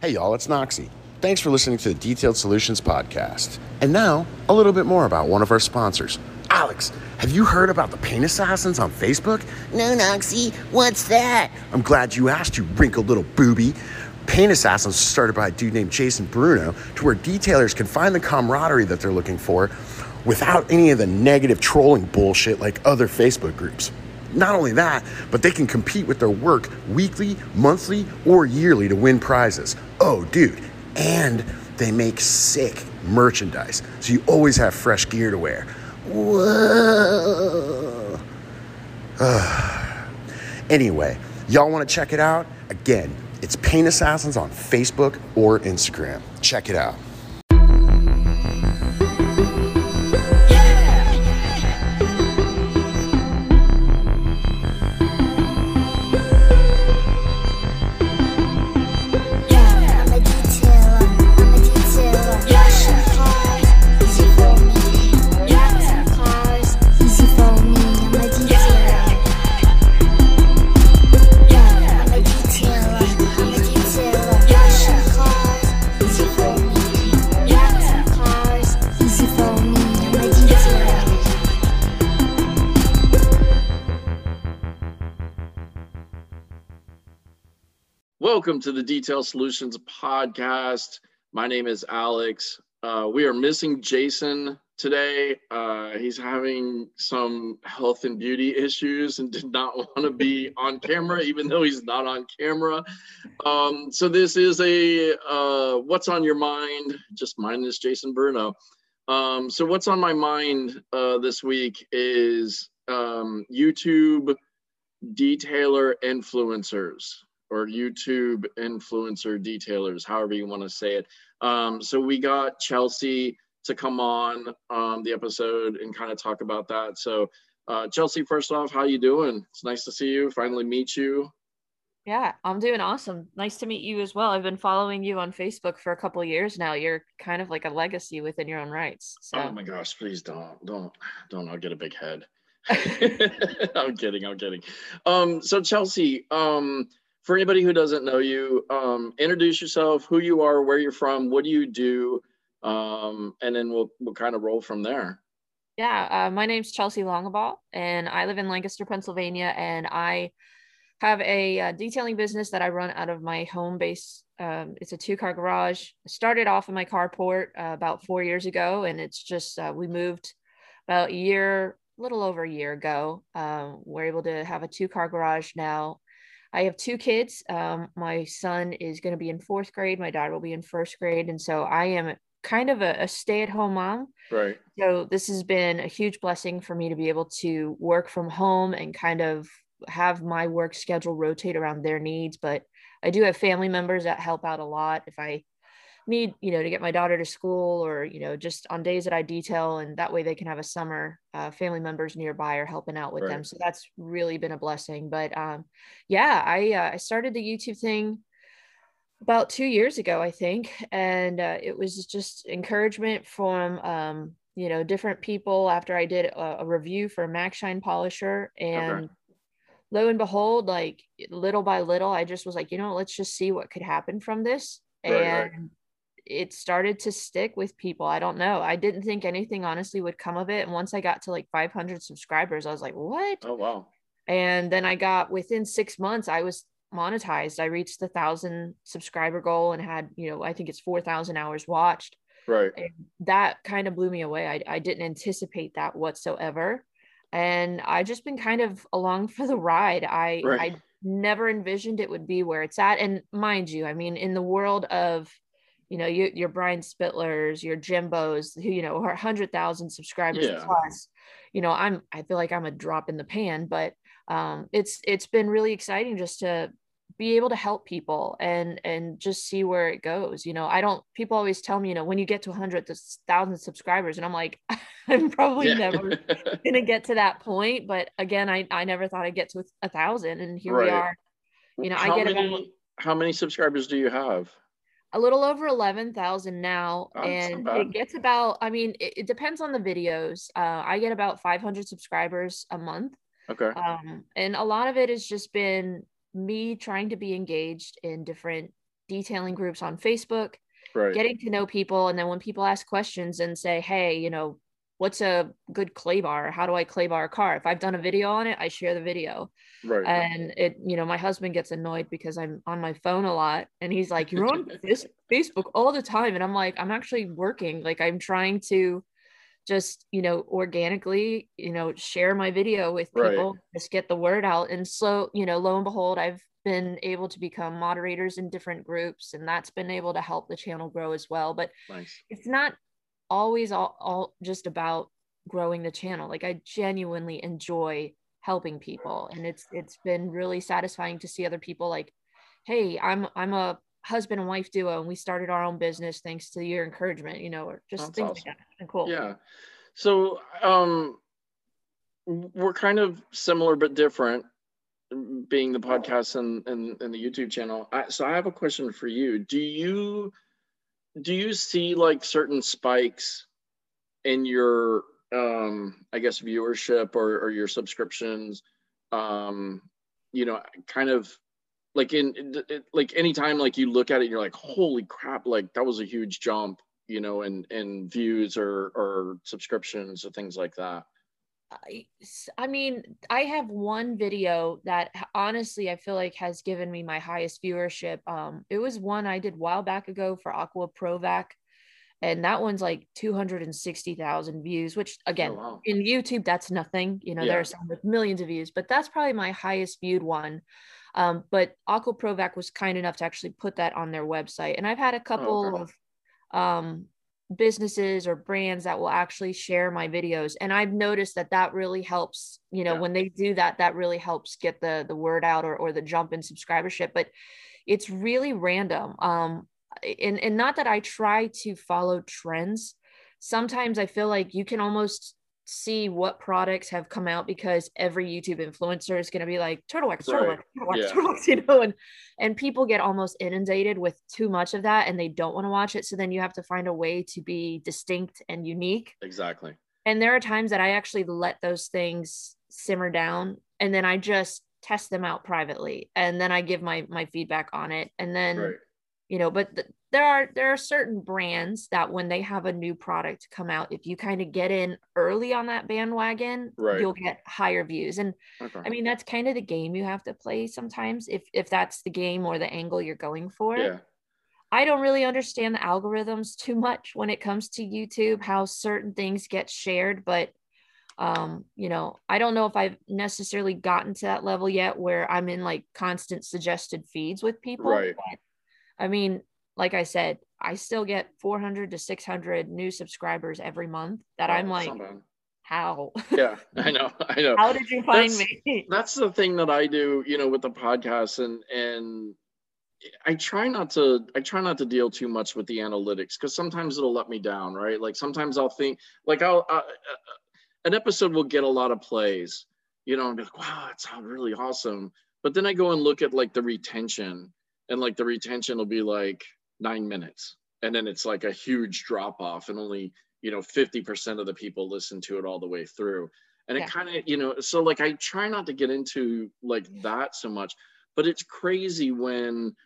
Hey, y'all, it's Noxie. Thanks for listening to the Detailed Solutions Podcast. And now, a little bit more about one of our sponsors. Alex, have you heard about the Paint Assassins on Facebook? No, Noxie, what's that? I'm glad you asked, you wrinkled little booby. Paint Assassins was started by a dude named Jason Bruno to where detailers can find the camaraderie that they're looking for without any of the negative trolling bullshit like other Facebook groups. Not only that, but they can compete with their work weekly, monthly, or yearly to win prizes. Oh, dude, and they make sick merchandise, so you always have fresh gear to wear. Whoa. anyway, y'all want to check it out? Again, it's Paint Assassins on Facebook or Instagram. Check it out. Welcome to the Detail Solutions podcast. My name is Alex. Uh, we are missing Jason today. Uh, he's having some health and beauty issues and did not want to be on camera, even though he's not on camera. Um, so this is a uh, what's on your mind? Just minus Jason Bruno. Um, so what's on my mind uh, this week is um, YouTube detailer influencers or YouTube influencer detailers, however you want to say it. Um, so we got Chelsea to come on um, the episode and kind of talk about that. So uh, Chelsea, first off, how you doing? It's nice to see you. Finally meet you. Yeah, I'm doing awesome. Nice to meet you as well. I've been following you on Facebook for a couple of years now. You're kind of like a legacy within your own rights. So Oh my gosh, please don't, don't, don't. I'll get a big head. I'm kidding. I'm kidding. Um, so Chelsea, um, for anybody who doesn't know you, um, introduce yourself, who you are, where you're from, what do you do, um, and then we'll we'll kind of roll from there. yeah, uh, my name's Chelsea Longabaugh, and I live in Lancaster, Pennsylvania, and I have a uh, detailing business that I run out of my home base. Um, it's a two-car garage. I started off in my carport uh, about four years ago, and it's just uh, we moved about a year, a little over a year ago. Um, we're able to have a two-car garage now. I have two kids. Um, my son is going to be in fourth grade. My daughter will be in first grade, and so I am kind of a, a stay-at-home mom. Right. So this has been a huge blessing for me to be able to work from home and kind of have my work schedule rotate around their needs. But I do have family members that help out a lot if I need, you know, to get my daughter to school or, you know, just on days that I detail and that way they can have a summer uh, family members nearby or helping out with them. So that's really been a blessing. But um, yeah, I, uh, I started the YouTube thing about two years ago, I think, and uh, it was just encouragement from um, you know different people after I did a, a review for a Maxshine Polisher, and lo and behold, like little by little, I just was like, you know, let's just see what could happen from this, Right, right. It started to stick with people. I don't know. I didn't think anything honestly would come of it, and once I got to like 500 subscribers, I was like, what? Oh wow. and then i got within six months i was monetized i reached the thousand subscriber goal and had you know i think it's 4000 hours watched Right. and that kind of blew me away I, I didn't anticipate that whatsoever and i just been kind of along for the ride i Right. i never envisioned it would be where it's at and mind you i mean in the world of you know you, your brian spittlers your jimbos who you know are 100000 subscribers Yeah. plus you know i'm i feel like i'm a drop in the pan but um it's it's been really exciting just to be able to help people and and just see where it goes you know i don't people always tell me you know when you get to 100 to 1000 subscribers and i'm like i'm probably Yeah. never gonna get to that point but again i i never thought i'd get to a thousand and here we are you know how i get many, about how many subscribers do you have? A little over 11,000 now Oh, and it gets about I mean it, it depends on the videos uh, I get about 500 subscribers a month Okay. um, and a lot of it has just been me trying to be engaged in different detailing groups on Facebook, right getting to know people. And then when people ask questions and say, hey, you know, what's a good clay bar? How do I clay bar a car? If I've done a video on it, I share the video. right And it, you know, my husband gets annoyed because I'm on my phone a lot and he's like, You're on this Facebook all the time. And I'm like, I'm actually working. Like I'm trying to just, you know, organically, you know, share my video with Right. people, just get the word out. And so, you know, lo and behold, I've been able to become moderators in different groups and that's been able to help the channel grow as well. But nice it's not always all, all just about growing the channel like i genuinely enjoy helping people and it's it's been really satisfying to see other people like hey i'm i'm a husband and wife duo and we started our own business thanks to your encouragement you know or just That's things awesome. like that and cool Yeah. So um we're kind of similar but different being the podcast and and, and the YouTube channel. I, so I have a question for you. Do you do you see like certain spikes in your um I guess viewership or, or your subscriptions? Um you know kind of like in it- like anytime like you look at it you're like holy crap like that was a huge jump you know in in views or or subscriptions or things like that I, mean, I have one video that honestly I feel like has given me my highest viewership. Um, it was one I did a while back ago for Aqua Provac, and that one's like 260,000 views, which again, oh, wow. in YouTube, that's nothing. You know, Yeah. there are some with millions of views, but that's probably my highest viewed one. Um, but Aqua Provac was kind enough to actually put that on their website. And I've had a couple okay. of um, businesses or brands that will actually share my videos. And I've noticed that that really helps, you know, Yeah. when they do that, that really helps get the, the word out or, or the jump in subscribership. But it's really random. Um, and, and not that I try to follow trends. Sometimes I feel like you can almost see what products have come out because every YouTube influencer is going to be like turtle wax, turtle wax, turtle wax, Yeah. turtle wax, you know, and and people get almost inundated with too much of that and they don't want to watch it. So then you have to find a way to be distinct and unique. exactly And there are times that I actually let those things simmer down and then I just test them out privately and then I give my my feedback on it and then right you know but th- there are there are certain brands that when they have a new product come out if you kind of get in early on that bandwagon Right. you'll get higher views and okay i mean that's kind of the game you have to play sometimes if if that's the game or the angle you're going for yeah i don't really understand the algorithms too much when it comes to youtube how certain things get shared but um you know i don't know if i've necessarily gotten to that level yet where i'm in like constant suggested feeds with people Right. but i mean like i said i still get 400 to 600 new subscribers every month that Oh, i'm like bad. how yeah i know i know how did you find That's- me that's the thing that I do, you know, with the podcast and and I try not to I try not to deal too much with the analytics because sometimes it'll let me down, right? Like sometimes I'll think like I'll an episode will get a lot of plays, you know, and be like, wow, that sounds really awesome. But then I go and look at like the retention, and like the retention will be like nine minutes, and then it's like a huge drop off, and only you know 50% of the people listen to it all the way through. And Yeah. it kind of you know so like i try not to get into like that so much but it's crazy when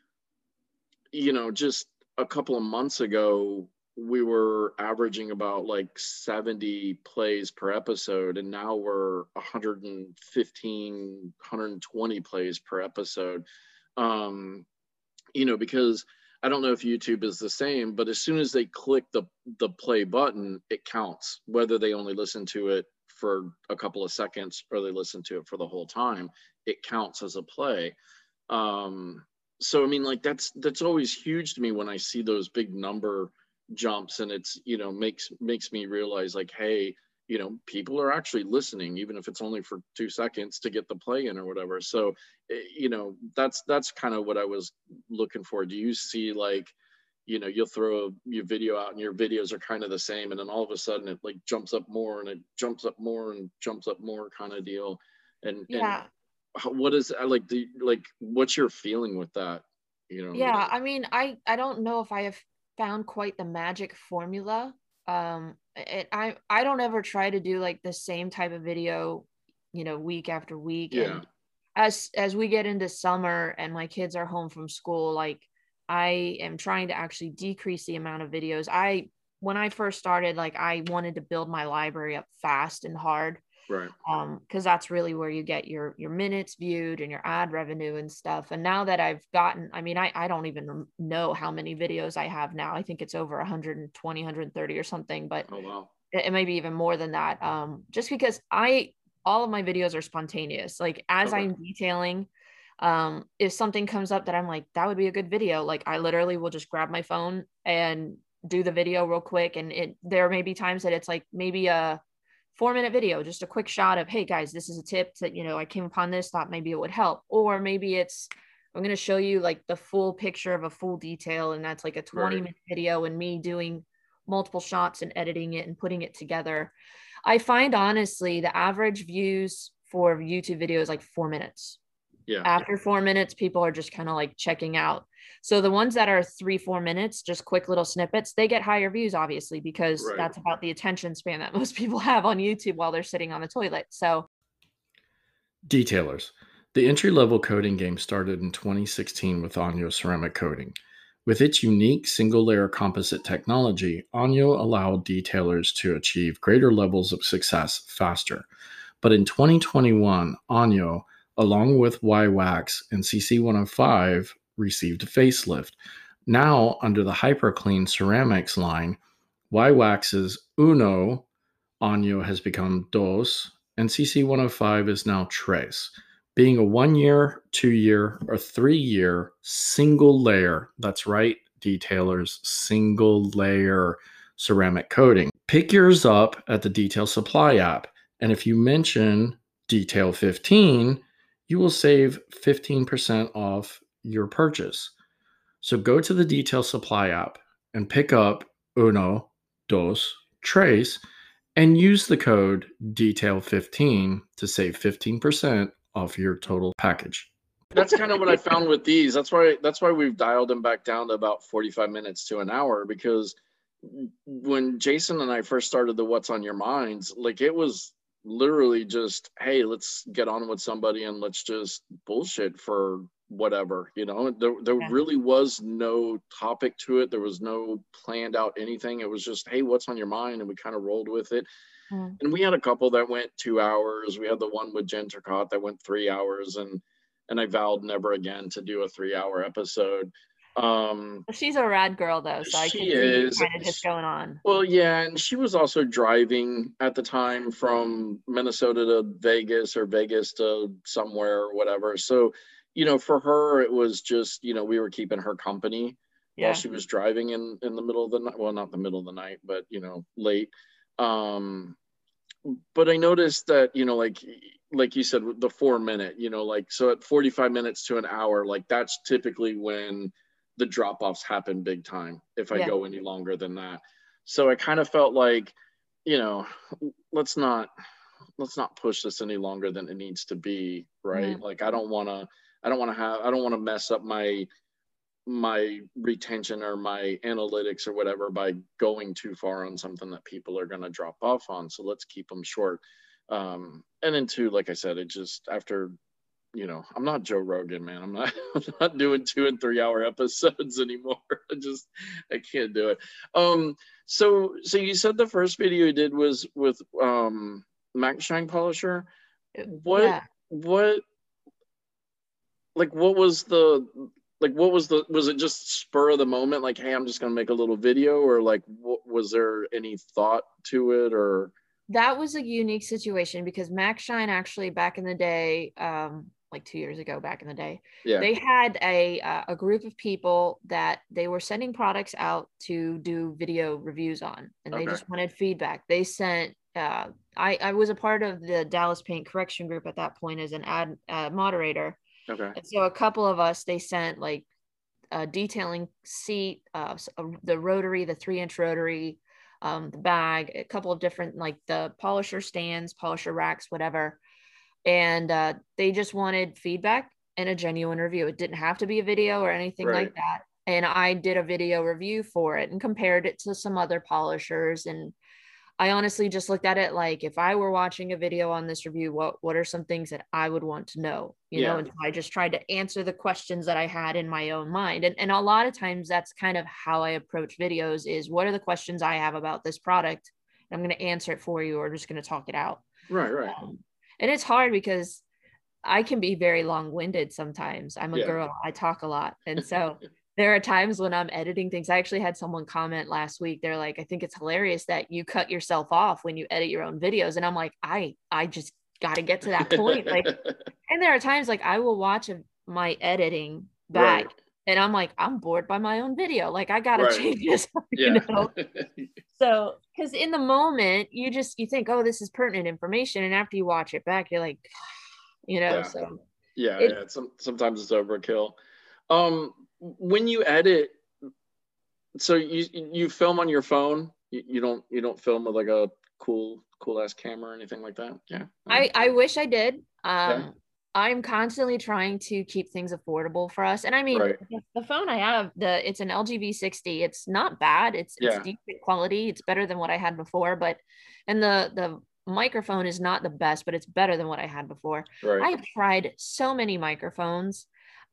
you know just a couple of months ago we were averaging about like 70 plays per episode and now we're 115 120 plays per episode. Um you know because i don't know if youtube is the same but as soon as they click the the play button it counts whether they only listen to it for a couple of seconds or they listen to it for the whole time it counts as a play. Um so i mean like that's that's always huge to me when i see those big number jumps and it's you know makes makes me realize like hey you know people are actually listening even if it's only for two seconds to get the play in or whatever. So eh, you know that's that's kind of what i was looking for. Do you see like you know you'll throw your video out and your videos are kind of the same and then all of a sudden it like jumps up more and it jumps up more and jumps up more kind of deal? And yeah. and how, what is like the like what's your feeling with that? You know yeah i mean i i don't know if i have found quite the magic formula um it, i i don't ever try to do like the same type of video you know week after week Yeah. and as as we get into summer and my kids are home from school like I am trying to actually decrease the amount of videos. I when I first started, like I wanted to build my library up fast and hard Right. um because that's really where you get your your minutes viewed and your ad revenue and stuff and now that i've gotten i mean i i don't even know how many videos i have now i think it's over 120 130 or something but Oh wow. it, it may be even more than that um just because i all of my videos are spontaneous like as Okay. i'm detailing um if something comes up that i'm like that would be a good video like i literally will just grab my phone and do the video real quick and it there may be times that it's like maybe a four minute video just a quick shot of hey guys this is a tip that you know i came upon this thought maybe it would help. Or maybe it's i'm going to show you like the full picture of a full detail and that's like a 20 Right. minute video and me doing multiple shots and editing it and putting it together. I find honestly the average views for youtube videos like four minutes Yeah. after four minutes people are just kind of like checking out so the ones that are three four minutes just quick little snippets they get higher views obviously because Right. that's about the attention span that most people have on youtube while they're sitting on the toilet so Detailers. The entry level coating game started in 2016 with Onyo ceramic coating. With its unique single layer composite technology, Onyo allowed detailers to achieve greater levels of success faster. But in 2021, Onyo, along with YWAX and CC105, received a facelift. Now, under the HyperClean ceramics line, YWAX's Uno Onyo has become Dos, and CC105 is now Tres. Being a one year, two year, or three year single layer, that's right, detailers, single layer ceramic coating. Pick yours up at the Detail Supply app. And if you mention Detail 15, you will save 15% off your purchase. So go to the Detail Supply app and pick up Uno, Dos, Tres and use the code detail15 to save 15% off your total package. That's kind of what I found with these. That's why that's why we've dialed them back down to about 45 minutes to an hour because when Jason and I first started the what's on your minds, like it was literally just, hey, let's get on with somebody and let's just bullshit for whatever, you know. There there Yeah. really was no topic to it. There was no planned out anything. It was just, hey, what's on your mind? And we kind of rolled with it. Mm. And we had a couple that went two hours. We had the one with Jen Turcotte that went three hours and and I vowed never again to do a three hour episode. Um, she's a rad girl though so i She can see is. kind of just going on well, yeah, and she was also driving at the time from Minnesota to Vegas or Vegas to somewhere or whatever. So, you know, for her, it was just, you know, we were keeping her company yeah while she was driving in in the middle of the night. Well, not the middle of the night, but you know, late. Um, but I noticed that, you know, like like you said, the four minute, you know, like so at 45 minutes to an hour, like that's typically when the drop offs happen big time if I Yeah. go any longer than that. So I kind of felt like, you know, let's not let's not push this any longer than it needs to be, right? Mhm. Like I don't want to I don't want to have I don't want to mess up my my retention or my analytics or whatever by going too far on something that people are going to drop off on. So let's keep them short. Um, and then two, like I said, it just after, you know, I'm not Joe Rogan, man. I'm not, I'm not doing two and three hour episodes anymore. I just, I can't do it. Um, so, so you said the first video you did was with, um, Maxshine Polisher. What, yeah. what, like, what was the, like what was the was it just spur of the moment like hey i'm just gonna make a little video or like what was there any thought to it or that was a unique situation because Maxshine actually back in the day, um, like two years ago, back in the day, yeah they had a uh, a group of people that they were sending products out to do video reviews on, and they Okay. just wanted feedback. They sent. Uh, I I was a part of the Dallas Paint Correction Group at that point as an ad uh, moderator, okay and so a couple of us they sent like a detailing seat, uh, uh, the rotary, the three inch rotary, um, the bag, a couple of different like the polisher stands, polisher racks, whatever. And uh, they just wanted feedback and a genuine review. It didn't have to be a video or anything Right. like that. And I did a video review for it and compared it to some other polishers and I honestly just looked at it like if I were watching a video on this review, what what are some things that I would want to know? You know, and so I just tried to answer the questions that I had in my own mind. And and a lot of times that's kind of how I approach videos is what are the questions I have about this product? I'm going to answer it for you or just going to talk it out. Right, right. Um, and it's hard because I can be very long-winded sometimes. I'm a Yeah. girl. I talk a lot. And so there are times when I'm editing things. I actually had someone comment last week. They're like, I think it's hilarious that you cut yourself off when you edit your own videos. And I'm like, I I just got to get to that point. Like, and there are times like I will watch my editing back Right. And I'm like, I'm bored by my own video. Like I gotta Right. change this. yeah. You know? So because in the moment you just you think, oh, this is pertinent information. And after you watch it back, you're like, you know, Yeah. so yeah, It- yeah. Some, sometimes it's overkill. Um, when you edit, so you you film on your phone. You, you don't you don't film with like a cool cool ass camera or anything like that. Yeah. I I wish I did. Um, Yeah. I'm constantly trying to keep things affordable for us, and I mean, Right. the, phone I have, the it's an LG V60. It's not bad. It's Yeah. it's decent quality. It's better than what I had before, but and the the microphone is not the best, but it's better than what I had before. right. I've tried so many microphones.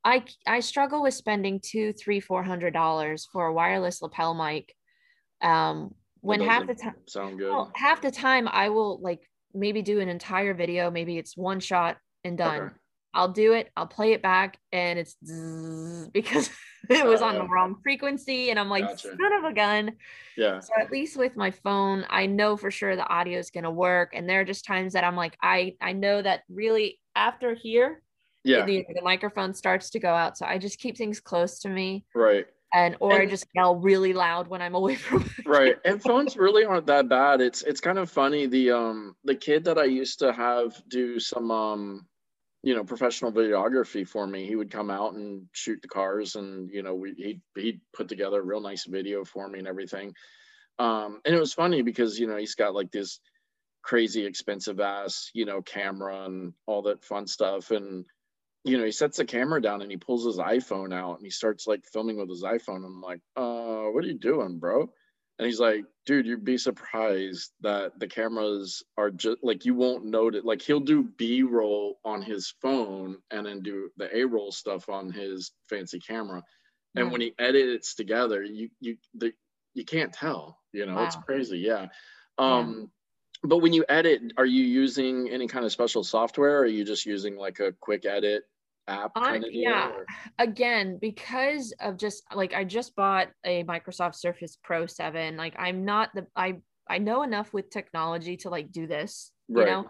I I struggle with spending two, three, four hundred dollars for a wireless lapel mic. Um, when half the time sound good. well, half the time I will like maybe do an entire video, maybe it's one shot and done. Okay. I'll do it, I'll play it back, and it's because it was on the Oh. wrong frequency, and I'm like, Gotcha. son of a gun. Yeah. So at least with my phone, I know for sure the audio is gonna work. And there are just times that I'm like, I I know that really after here, Yeah. the, the microphone starts to go out. So I just keep things close to me, Right. and or I just yell really loud when I'm away from. right and phones really aren't that bad it's it's kind of funny the um the kid that i used to have do some um you know professional videography for me. He would come out and shoot the cars and you know we he he'd put together a real nice video for me and everything. Um and it was funny because you know he's got like this crazy expensive ass you know camera and all that fun stuff. And you know he sets the camera down and he pulls his iphone out and he starts like filming with his iphone. I'm like uh what are you doing bro and he's like, dude, you'd be surprised that the cameras are just like you won't notice. Like he'll do B roll on his phone and then do the A roll stuff on his fancy camera. And Yeah. when he edits together, you you the, you can't tell. You know, it's crazy. Yeah. Um, but when you edit, are you using any kind of special software? Or are you just using like a quick edit app I- kind of deal? yeah. or- again because of just like i just bought a microsoft surface pro 7 like i'm not the i i know enough with technology to like do this you know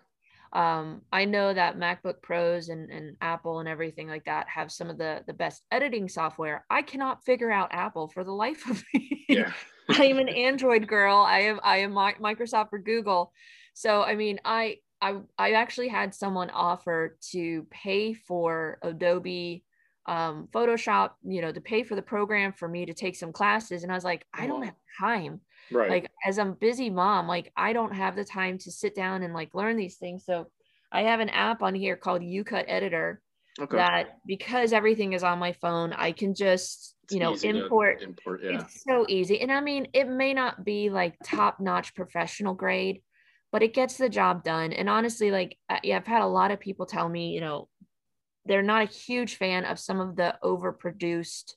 um i know that macbook pros and, and apple and everything like that have some of the the best editing software i cannot figure out apple for the life of me Yeah. I am an Android girl. I am I am Microsoft or Google. So I mean, I I I actually had someone offer to pay for Adobe um, Photoshop, you know, to pay for the program for me to take some classes, and I was like, I don't have time. Right. Like as a busy mom, like I don't have the time to sit down and like learn these things. So I have an app on here called YouCut Editor okay. that because everything is on my phone, I can just you know import import. Yeah. it's so easy. And I mean, it may not be like top notch professional grade, but it gets the job done. And honestly, like, I- yeah, I've had a lot of people tell me, you know, they're not a huge fan of some of the overproduced,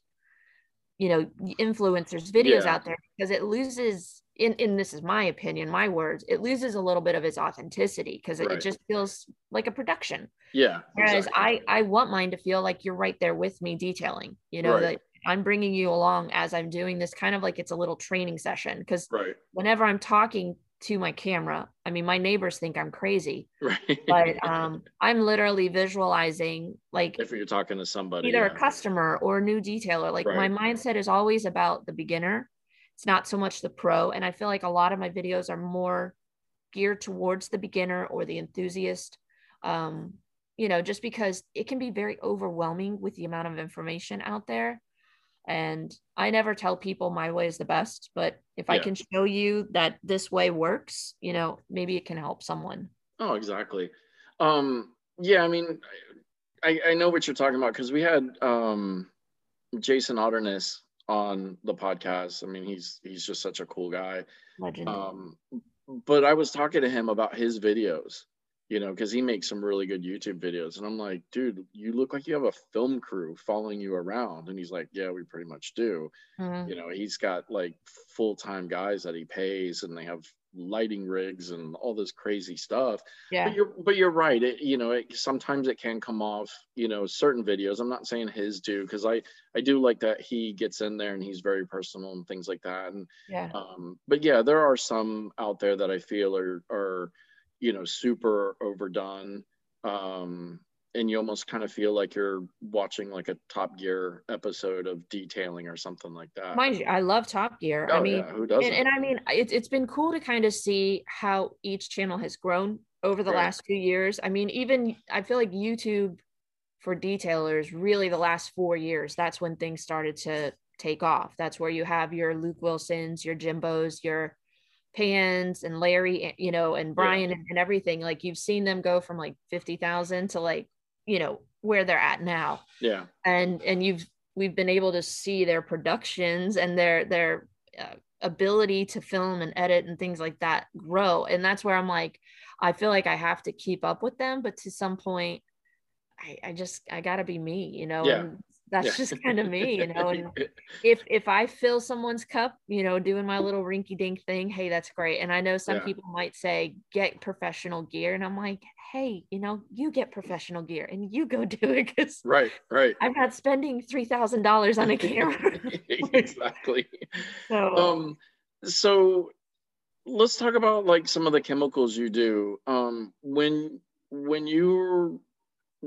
you know, influencers videos Yeah. out there because it loses, in, in this is my opinion, my words, it loses a little bit of its authenticity because it, it just feels like a production. Yeah. Whereas exactly. I I want mine to feel like you're right there with me detailing, you know, Right. that I'm bringing you along as I'm doing this kind of like it's a little training session because Right. whenever I'm talking to my camera, I mean my neighbors think I'm crazy, Right. but um I'm literally visualizing like if you're talking to somebody. either yeah. a customer or a new detailer. Like my mindset is always about the beginner. It's not so much the pro. And I feel like a lot of my videos are more geared towards the beginner or the enthusiast. Um, you know, just because it can be very overwhelming with the amount of information out there. And I never tell people my way is the best, but if I can show you that this way works, you know, maybe it can help someone. Oh, exactly. Um, yeah, I mean, I, I know what you're talking about because we had um, Jason Otterness on the podcast. I mean, he's he's just such a cool guy. Legend. Um, but I was talking to him about his videos, you know, because he makes some really good YouTube videos. And I'm like, dude, you look like you have a film crew following you around. And he's like, yeah, we pretty much do. Mhm. You know, he's got like full time guys that he pays and they have lighting rigs and all this crazy stuff. yeah But you're but you're right. It, you know, it, sometimes it can come off. You know, certain videos. I'm not saying his do because I I do like that he gets in there and he's very personal and things like that. And yeah um, but yeah, there are some out there that I feel are are you know super overdone. Um, and you almost kind of feel like you're watching like a Top Gear episode of detailing or something like that. mind you i love top gear oh, i mean yeah, who doesn't? and, and i mean it's, it's been cool to kind of see how each channel has grown over the Right. last few years i mean even i feel like youtube for detailers really the last four years that's when things started to take off that's where you have your luke wilsons your jimbos your pans and larry eh, you know and brian and, and everything like you've seen them go from like 50000 to like you know where they're at now. Yeah, and and you've we've been able to see their productions and their their uh, ability to film and edit and things like that grow. And that's where i'm like i feel like i have to keep up with them but to some point i, I just i gotta be me you know Yeah. and that's yeah. just kind of me you know and if if i fill someone's cup you know doing my little rinky dink thing hey that's great and i know some Yeah. people might say get professional gear and i'm like hey you know you get professional gear and you go do it because right, right. I'm not spending three thousand dollars on a camera. exactly. so um so let's talk about like some of the chemicals you do um when when you're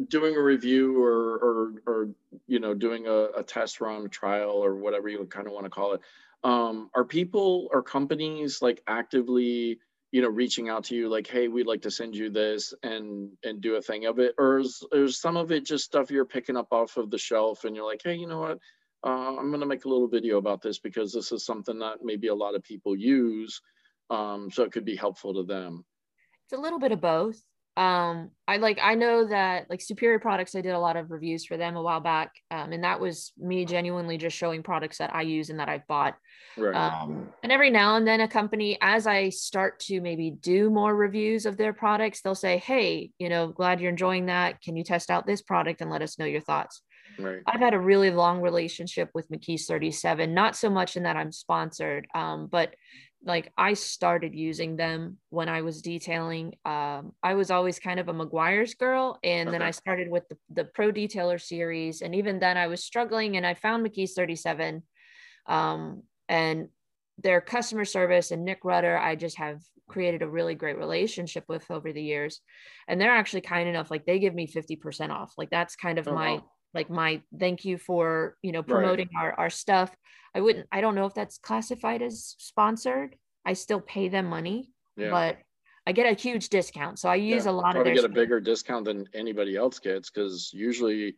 doing a review or or or you know doing a, a test run trial or whatever you kind of want to call it um are people or companies like actively you know reaching out to you like hey we'd like to send you this and and do a thing of it or is, is some of it just stuff you're picking up off of the shelf and you're like hey you know what uh, I'm going to make a little video about this because this is something that maybe a lot of people use. Um, so it could be helpful to them. it's a little bit of both. Um, I like I know that like Superior Products, I did a lot of reviews for them a while back, um, and that was me genuinely just showing products that I use and that I've bought. Right. Um, and every now and then, a company, as I start to maybe do more reviews of their products, they'll say, "Hey, you know, glad you're enjoying that. Can you test out this product and let us know your thoughts?" right. I've had a really long relationship with McKee's 37, not so much in that I'm sponsored, um, but like I started using them when I was detailing. Um, I was always kind of a Meguiar's girl, and then I started with the, the Pro Detailer series, and even then I was struggling, and I found McKee's 37, um, and their customer service and Nick Rudder, I just have created a really great relationship with over the years, and they're actually kind enough, like they give me 50% off, like that's kind of Oh, my wow. Like my thank you for you know promoting our, our stuff i wouldn't i don't know if that's classified as sponsored i still pay them money Yeah. but i get a huge discount so i use Yeah. a lot of Probably their get a bigger discount than anybody else gets because usually,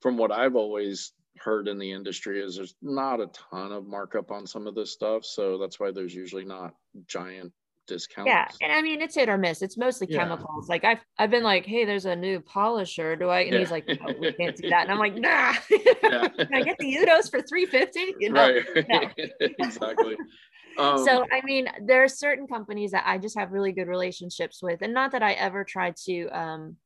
from what I've always heard in the industry, is there's not a ton of markup on some of this stuff. So that's why there's usually not giant discounts. yeah and i mean it's hit or miss it's mostly Yeah. chemicals like i've i've been like hey there's a new polisher do i and he's like no we can't do that and i'm like nah can i get the udos for 350 you know right. no. exactly. Um, so i mean there are certain companies that i just have really good relationships with and not that i ever try to um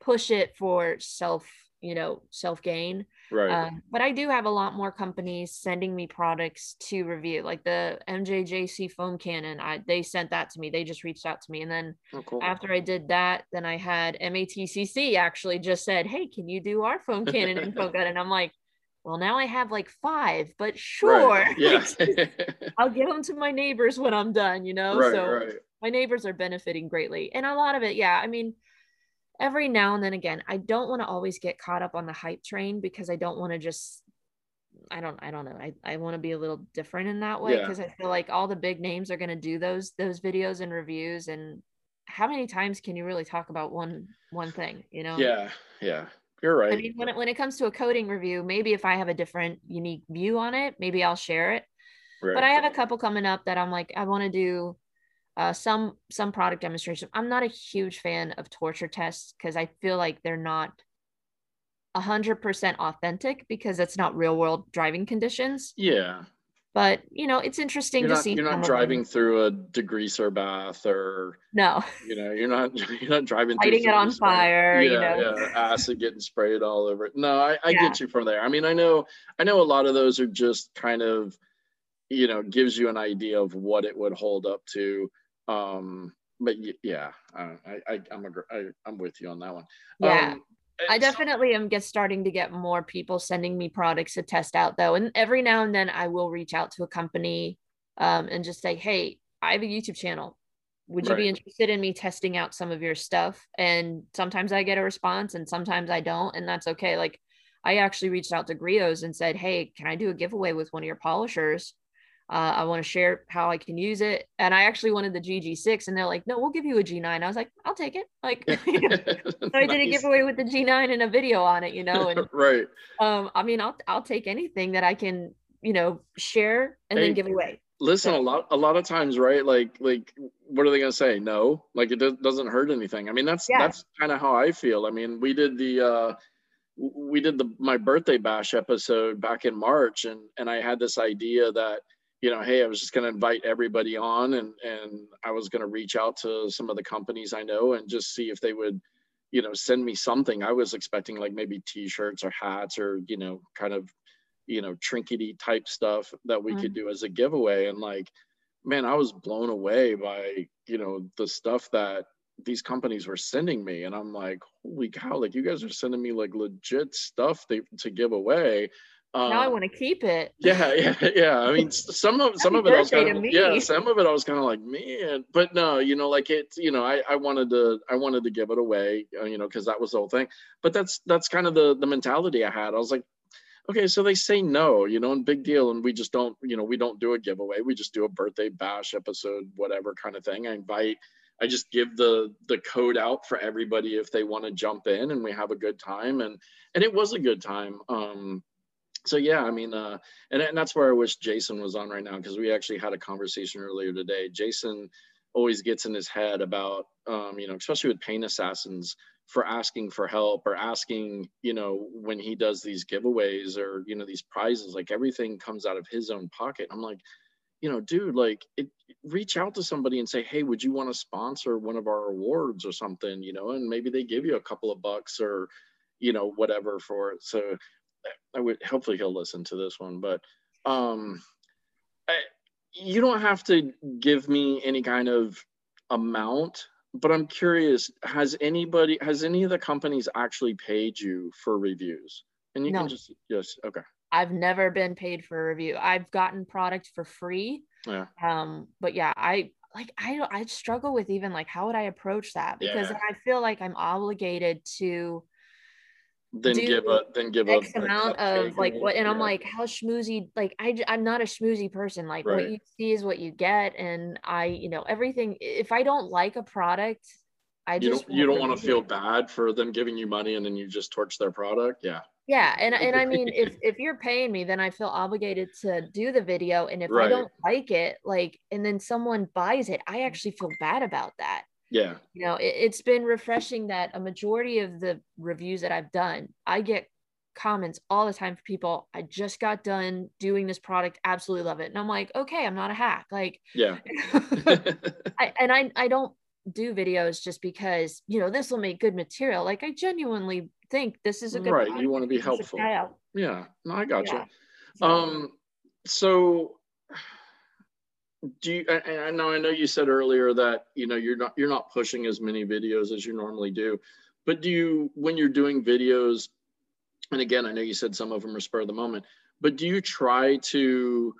push it for self you know self gain right. um, but i do have a lot more companies sending me products to review like the mjjc foam cannon i they sent that to me they just reached out to me and then oh, cool. after i did that then i had matcc actually just said hey can you do our foam cannon info gun and i'm like well now i have like five but sure Right. Yeah. I'll give them to my neighbors when I'm done, you know? right. so right. my neighbors are benefiting greatly. And a lot of it, yeah, I mean, every now and then again, I don't want to always get caught up on the hype train because I don't want to just I don't I don't know. I, I want to be a little different in that way Yeah. because I feel like all the big names are gonna do those those videos and reviews and how many times can you really talk about one one thing, you know? Yeah. Yeah. You're right. I mean, when it, when it comes to a coating review, maybe if I have a different, unique view on it, maybe I'll share it right. but I have a couple coming up that I'm like, I want to do uh, some some product demonstration. I'm not a huge fan of torture tests because I feel like they're not hundred percent authentic because it's not real world driving conditions. yeah. but you know, it's interesting You're to not, see. you're not of them. driving through a degreaser bath or No, you know you're not you're not driving through lighting it on spray- fire. yeah, you know. yeah, acid getting sprayed all over it. No, I, I Yeah. get you from there. I mean, I know I know a lot of those are just kind of, you know, gives you an idea of what it would hold up to. Um, but yeah, I, I I- I'm agr- I, I'm with you on that one. Yeah. Um, I definitely am get starting to get more people sending me products to test out though. And every now and then I will reach out to a company um, and just say, hey, I have a YouTube channel. Would you be interested in me testing out some of your stuff? And sometimes I get a response and sometimes I don't. And that's okay. Like I actually reached out to Griot's and said, hey, can I do a giveaway with one of your polishers? Uh, I want to share how I can use it. And I actually wanted the GG6 and they're like, no, we'll give you a G9. I was like, I'll take it. Like, so I did a giveaway with the G9 and a video on it, you know, and right. um, I mean, I'll I'll take anything that I can, you know, share and Hey, then give away. Listen, So- a lot a lot of times, right? Like like what are they gonna say? No, like it do- doesn't hurt anything. I mean, that's Yeah. that's kind of how I feel. I mean, we did the uh we did the my birthday bash episode back in March, and and I had this idea that you know, hey, I was just gonna invite everybody on, and and I was gonna reach out to some of the companies I know and just see if they would you know send me something. I was expecting like maybe t-shirts or hats or you know kind of you know trinkety type stuff that we could mm-hmm. do as a giveaway. And like man i was blown away by you know the stuff that these companies were sending me. And i'm like holy cow like you guys are sending me like legit stuff they, to give away uh, now I want to keep it. yeah, yeah, yeah. I mean, some of some of it I was kind of yeah, some of it I was kind of like man, but no, you know, like it, you know, I I wanted to I wanted to give it away, uh, you know, because that was the whole thing. But that's that's kind of the the mentality I had. I was like, okay, so they say no, you know, and big deal, and we just don't, you know, we don't do a giveaway. We just do a birthday bash episode, whatever kind of thing. I invite. I just give the the code out for everybody if they want to jump in, and we have a good time, and and it was a good time. Um, so yeah, I mean, uh, and, and that's where I wish Jason was on right now because we actually had a conversation earlier today. Jason always gets in his head about, um, you know, especially with Paint Assassins for asking for help or asking, you know, when he does these giveaways or you know these prizes, like everything comes out of his own pocket. I'm like, you know, dude, like, it, reach out to somebody and say, hey, would you want to sponsor one of our awards or something, you know, and maybe they give you a couple of bucks or, you know, whatever for it. So I would hopefully he'll listen to this one, but um, I, you don't have to give me any kind of amount. But I'm curious, has anybody, has any of the companies actually paid you for reviews? And you No. can just, yes, okay, I've never been paid for a review. I've gotten product for free. yeah, Um, but yeah, I like I I struggle with even like how would I approach that because Yeah. I feel like I'm obligated to then give a, then give X a, a amount cupcake of like what and I'm like how schmoozy like I I'm not a schmoozy person like Right. what you see is what you get and I you know everything if I don't like a product I you just don't, you don't want to feel it. bad for them giving you money and then you just torch their product. Yeah, yeah and and I mean if if you're paying me then I feel obligated to do the video and if I don't like it like and then someone buys it I actually feel bad about that yeah, you know it, it's been refreshing that a majority of the reviews that i've done i get comments all the time from people i just got done doing this product absolutely love it and i'm like okay i'm not a hack like yeah. I, and i i don't do videos just because you know this will make good material like i genuinely think this is a good Right, you wanna be helpful. yeah, no, I got you. Yeah. So, Um, so do you? And I know I know you said earlier that you know you're not you're not pushing as many videos as you normally do, but do you when you're doing videos? And again, I know you said some of them are spur of the moment, but do you try to,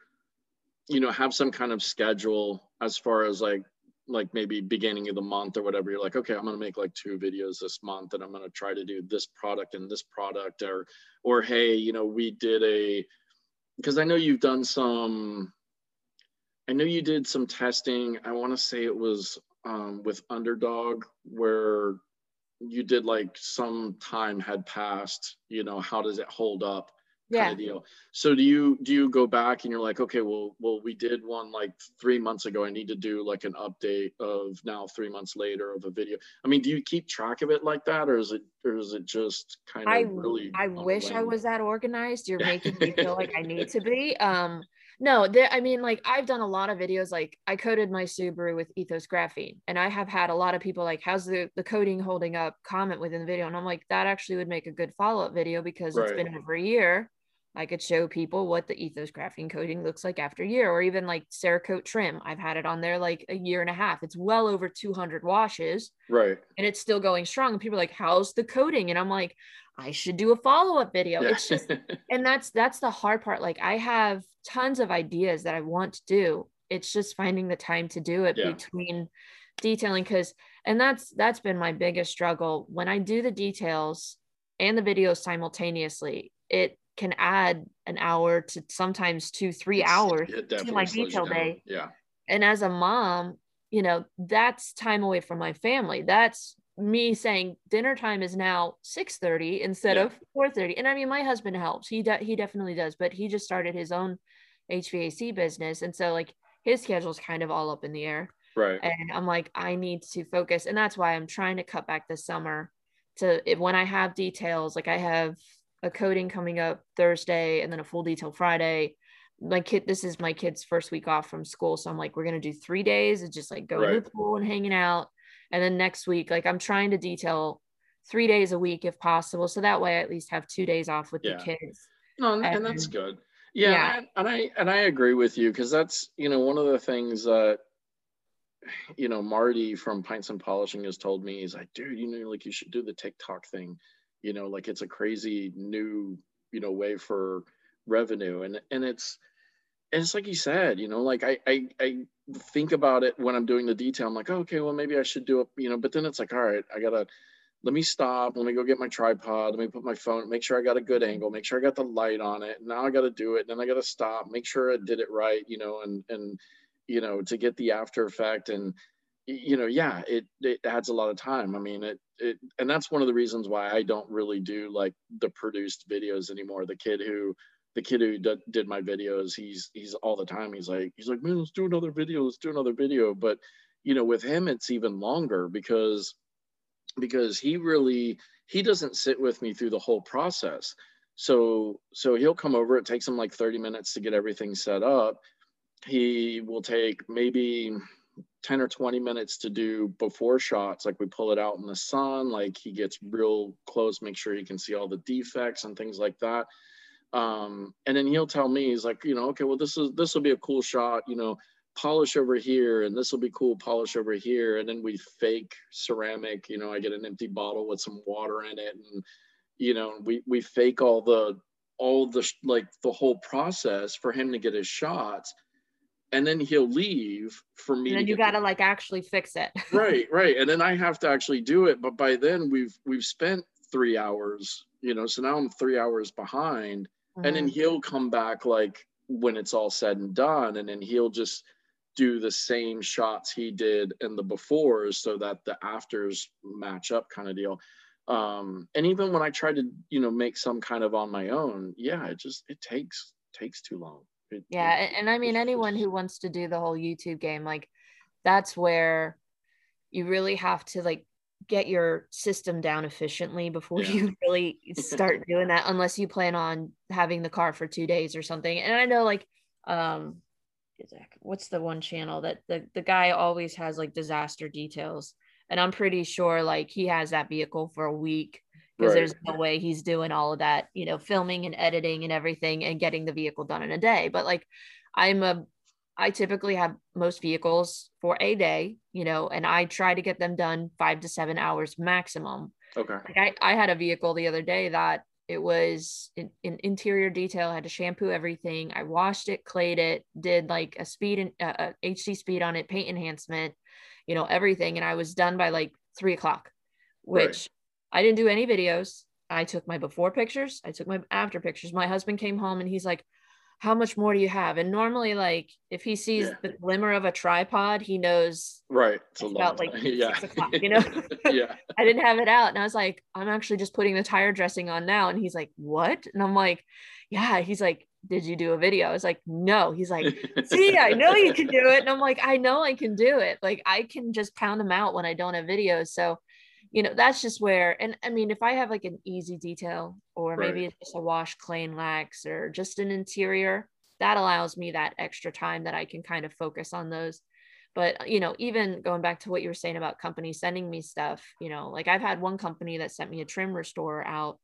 you know, have some kind of schedule as far as like like maybe beginning of the month or whatever you're like okay i'm going to make like two videos this month and i'm going to try to do this product and this product or or hey you know we did a because I know you've done some. I know you did some testing. I want to say it was um, with Underdog where you did like some time had passed. You know, how does it hold up? Kind yeah of deal. So do you do you go back and you're like, okay, well, well, we did one like three months ago. I need to do like an update of now three months later of a video. I mean, do you keep track of it like that, or is it or is it just kind of I really? I wish I was that organized. You're making me feel like I need to be. Um, No, there. I mean, like I've done a lot of videos. Like I coated my Subaru with ethos graphene, and I have had a lot of people like, "How's the the coating holding up?" Comment within the video, and I'm like, that actually would make a good follow up video because it's been over a year. I could show people what the ethos graphene coating looks like after a year, or even like Cerakote trim. I've had it on there like a year and a half. It's well over 200 washes, Right. and it's still going strong. And people are like, "How's the coating?" And I'm like, I should do a follow up video. Yeah. It's just and that's that's the hard part like i have tons of ideas that i want to do. It's just finding the time to do it Yeah. between detailing because and that's that's been my biggest struggle. When i do the details and the videos simultaneously it can add an hour to sometimes two three It's- hours to my detail day. Yeah. and as a mom you know that's time away from my family. That's me saying dinner time is now 6:30 instead Yeah. of 4:30 and I mean my husband helps. He de- he definitely does but he just started his own HVAC business. And so like his schedule's kind of all up in the air. Right. and I'm like I need to focus. And that's why I'm trying to cut back this summer to when I have details like I have a coating coming up Thursday and then a full detail Friday. My kid this is my kid's first week off from school. So I'm like we're going to do 3 days of just like going to the pool and hanging out. And then next week like I'm trying to detail 3 days a week if possible. So that way I at least have 2 days off with Yeah. the kids. No, and, and that's good. Yeah, yeah. And, I and I agree with you because that's you know one of the things that you know Marty from Pints and Polishing has told me. He's like, dude, you know, like you should do the TikTok thing. You know, like it's a crazy new you know way for revenue, and and it's and it's like you said, you know, like I I I think about it when I'm doing the detail. I'm like, oh, okay, well maybe I should do it, you know. But then it's like, all right, I gotta let me stop. Let me go get my tripod. Let me put my phone, make sure I got a good angle, make sure I got the light on it. Now I got to do it. Then I got to stop, make sure I did it right, you know, and, and, you know, to get the after effect. And, you know, yeah, it, it adds a lot of time. I mean, it, it, and that's one of the reasons why I don't really do like the produced videos anymore. The kid who, the kid who d- did my videos, he's, he's all the time. He's like, he's like, man, let's do another video. Let's do another video. But, you know, with him, it's even longer because because he really he doesn't sit with me through the whole process. So so he'll come over. It takes him like 30 minutes to get everything set up. He will take maybe 10 or 20 minutes to do before shots like we pull it out in the sun like he gets real close make sure he can see all the defects and things like that. Um and then he'll tell me he's like you know okay well this is this will be a cool shot you know polish over here and this will be cool polish over here and then we fake ceramic you know i get an empty bottle with some water in it and you know we we fake all the all the like the whole process for him to get his shots and then he'll leave for me and then you got to like actually fix it right right and then i have to actually do it but by then we've we've spent three hours you know so now i'm three hours behind and then Mhm. he'll come back like when it's all said and done and then he'll just do the same shots he did in the befores so that the afters match up kind of deal. Um and even when i try to you know make some kind of on my own yeah it just it takes takes too long. It- yeah it- and, i mean anyone who wants to do the whole youtube game like that's where you really have to like get your system down efficiently before Yeah. you really start doing that unless you plan on having the car for two days or something. And i know like um what's the one channel that the, the guy always has like disaster details? And i'm pretty sure like he has that vehicle for a week because Right. there's no way he's doing all of that you know filming and editing and everything and getting the vehicle done in a day. But like i'm a i typically have most vehicles for a day you know and i try to get them done five to seven hours maximum. Okay. Like I, I had a vehicle the other day that it was in, in interior detail I had to shampoo everything i washed it clayed it did like a speed and uh, a hd speed on it paint enhancement you know everything and i was done by like three o'clock Right. which i didn't do any videos i took my before pictures i took my after pictures my husband came home and he's like how much more do you have and normally like if he sees Yeah. the glimmer of a tripod he knows right it's a It's about, like, yeah six o'clock, you know? yeah I didn't have it out. And I was like, I'm actually just putting the tire dressing on now. And he's like, What? And I'm like, Yeah. He's like, Did you do a video? I was like, No. He's like, See, I know you can do it. And I'm like, I know I can do it. Like, I can just pound them out when I don't have videos. So, you know, that's just where, and I mean, if I have like an easy detail or maybe it's just a wash, clay, and lax or just an interior, that allows me that extra time that I can kind of focus on those. But you know, even going back to what you were saying about companies sending me stuff, you know, like I've had one company that sent me a trim restorer out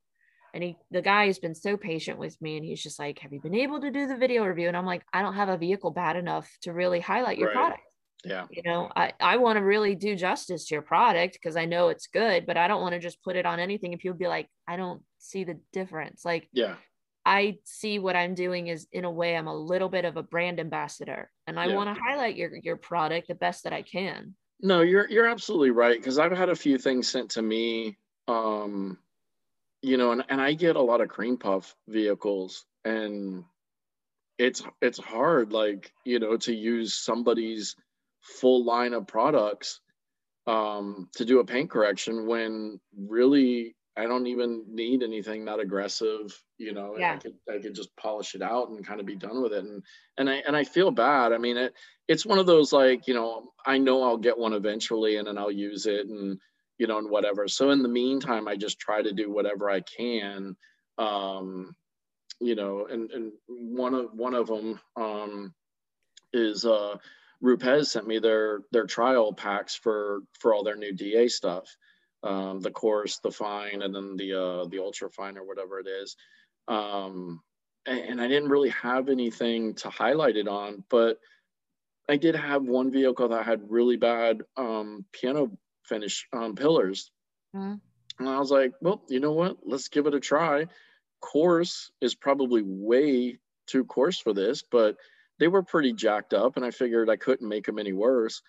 and he the guy has been so patient with me and he's just like have you been able to do the video review and i'm like i don't have a vehicle bad enough to really highlight your Right. product Yeah. you know i i want to really do justice to your product because i know it's good but i don't want to just put it on anything and people be like i don't see the difference like Yeah. i see what i'm doing is in a way i'm a little bit of a brand ambassador and i Yeah. want to highlight your your product the best that i can No, you're you're absolutely right because I've had a few things sent to me, um, you know, and, and I get a lot of cream puff vehicles, and it's it's hard, like you know, to use somebody's full line of products um, to do a paint correction when really I don't even need anything that aggressive, you know. Yeah. I could I could just polish it out and kind of be done with it, and and I and I feel bad. I mean, it it's one of those like you know i know i'll get one eventually and then i'll use it and you know and whatever so in the meantime i just try to do whatever i can um you know and and one of one of them um is uh Rupes sent me their their trial packs for for all their new da stuff um the coarse the fine and then the uh the ultra fine or whatever it is um and, and i didn't really have anything to highlight it on but I did have one vehicle that had really bad um, piano finish um, pillars. Mhm. And I was like, well, you know what? Let's give it a try. Coarse is probably way too coarse for this, but they were pretty jacked up, and I figured I couldn't make them any worse.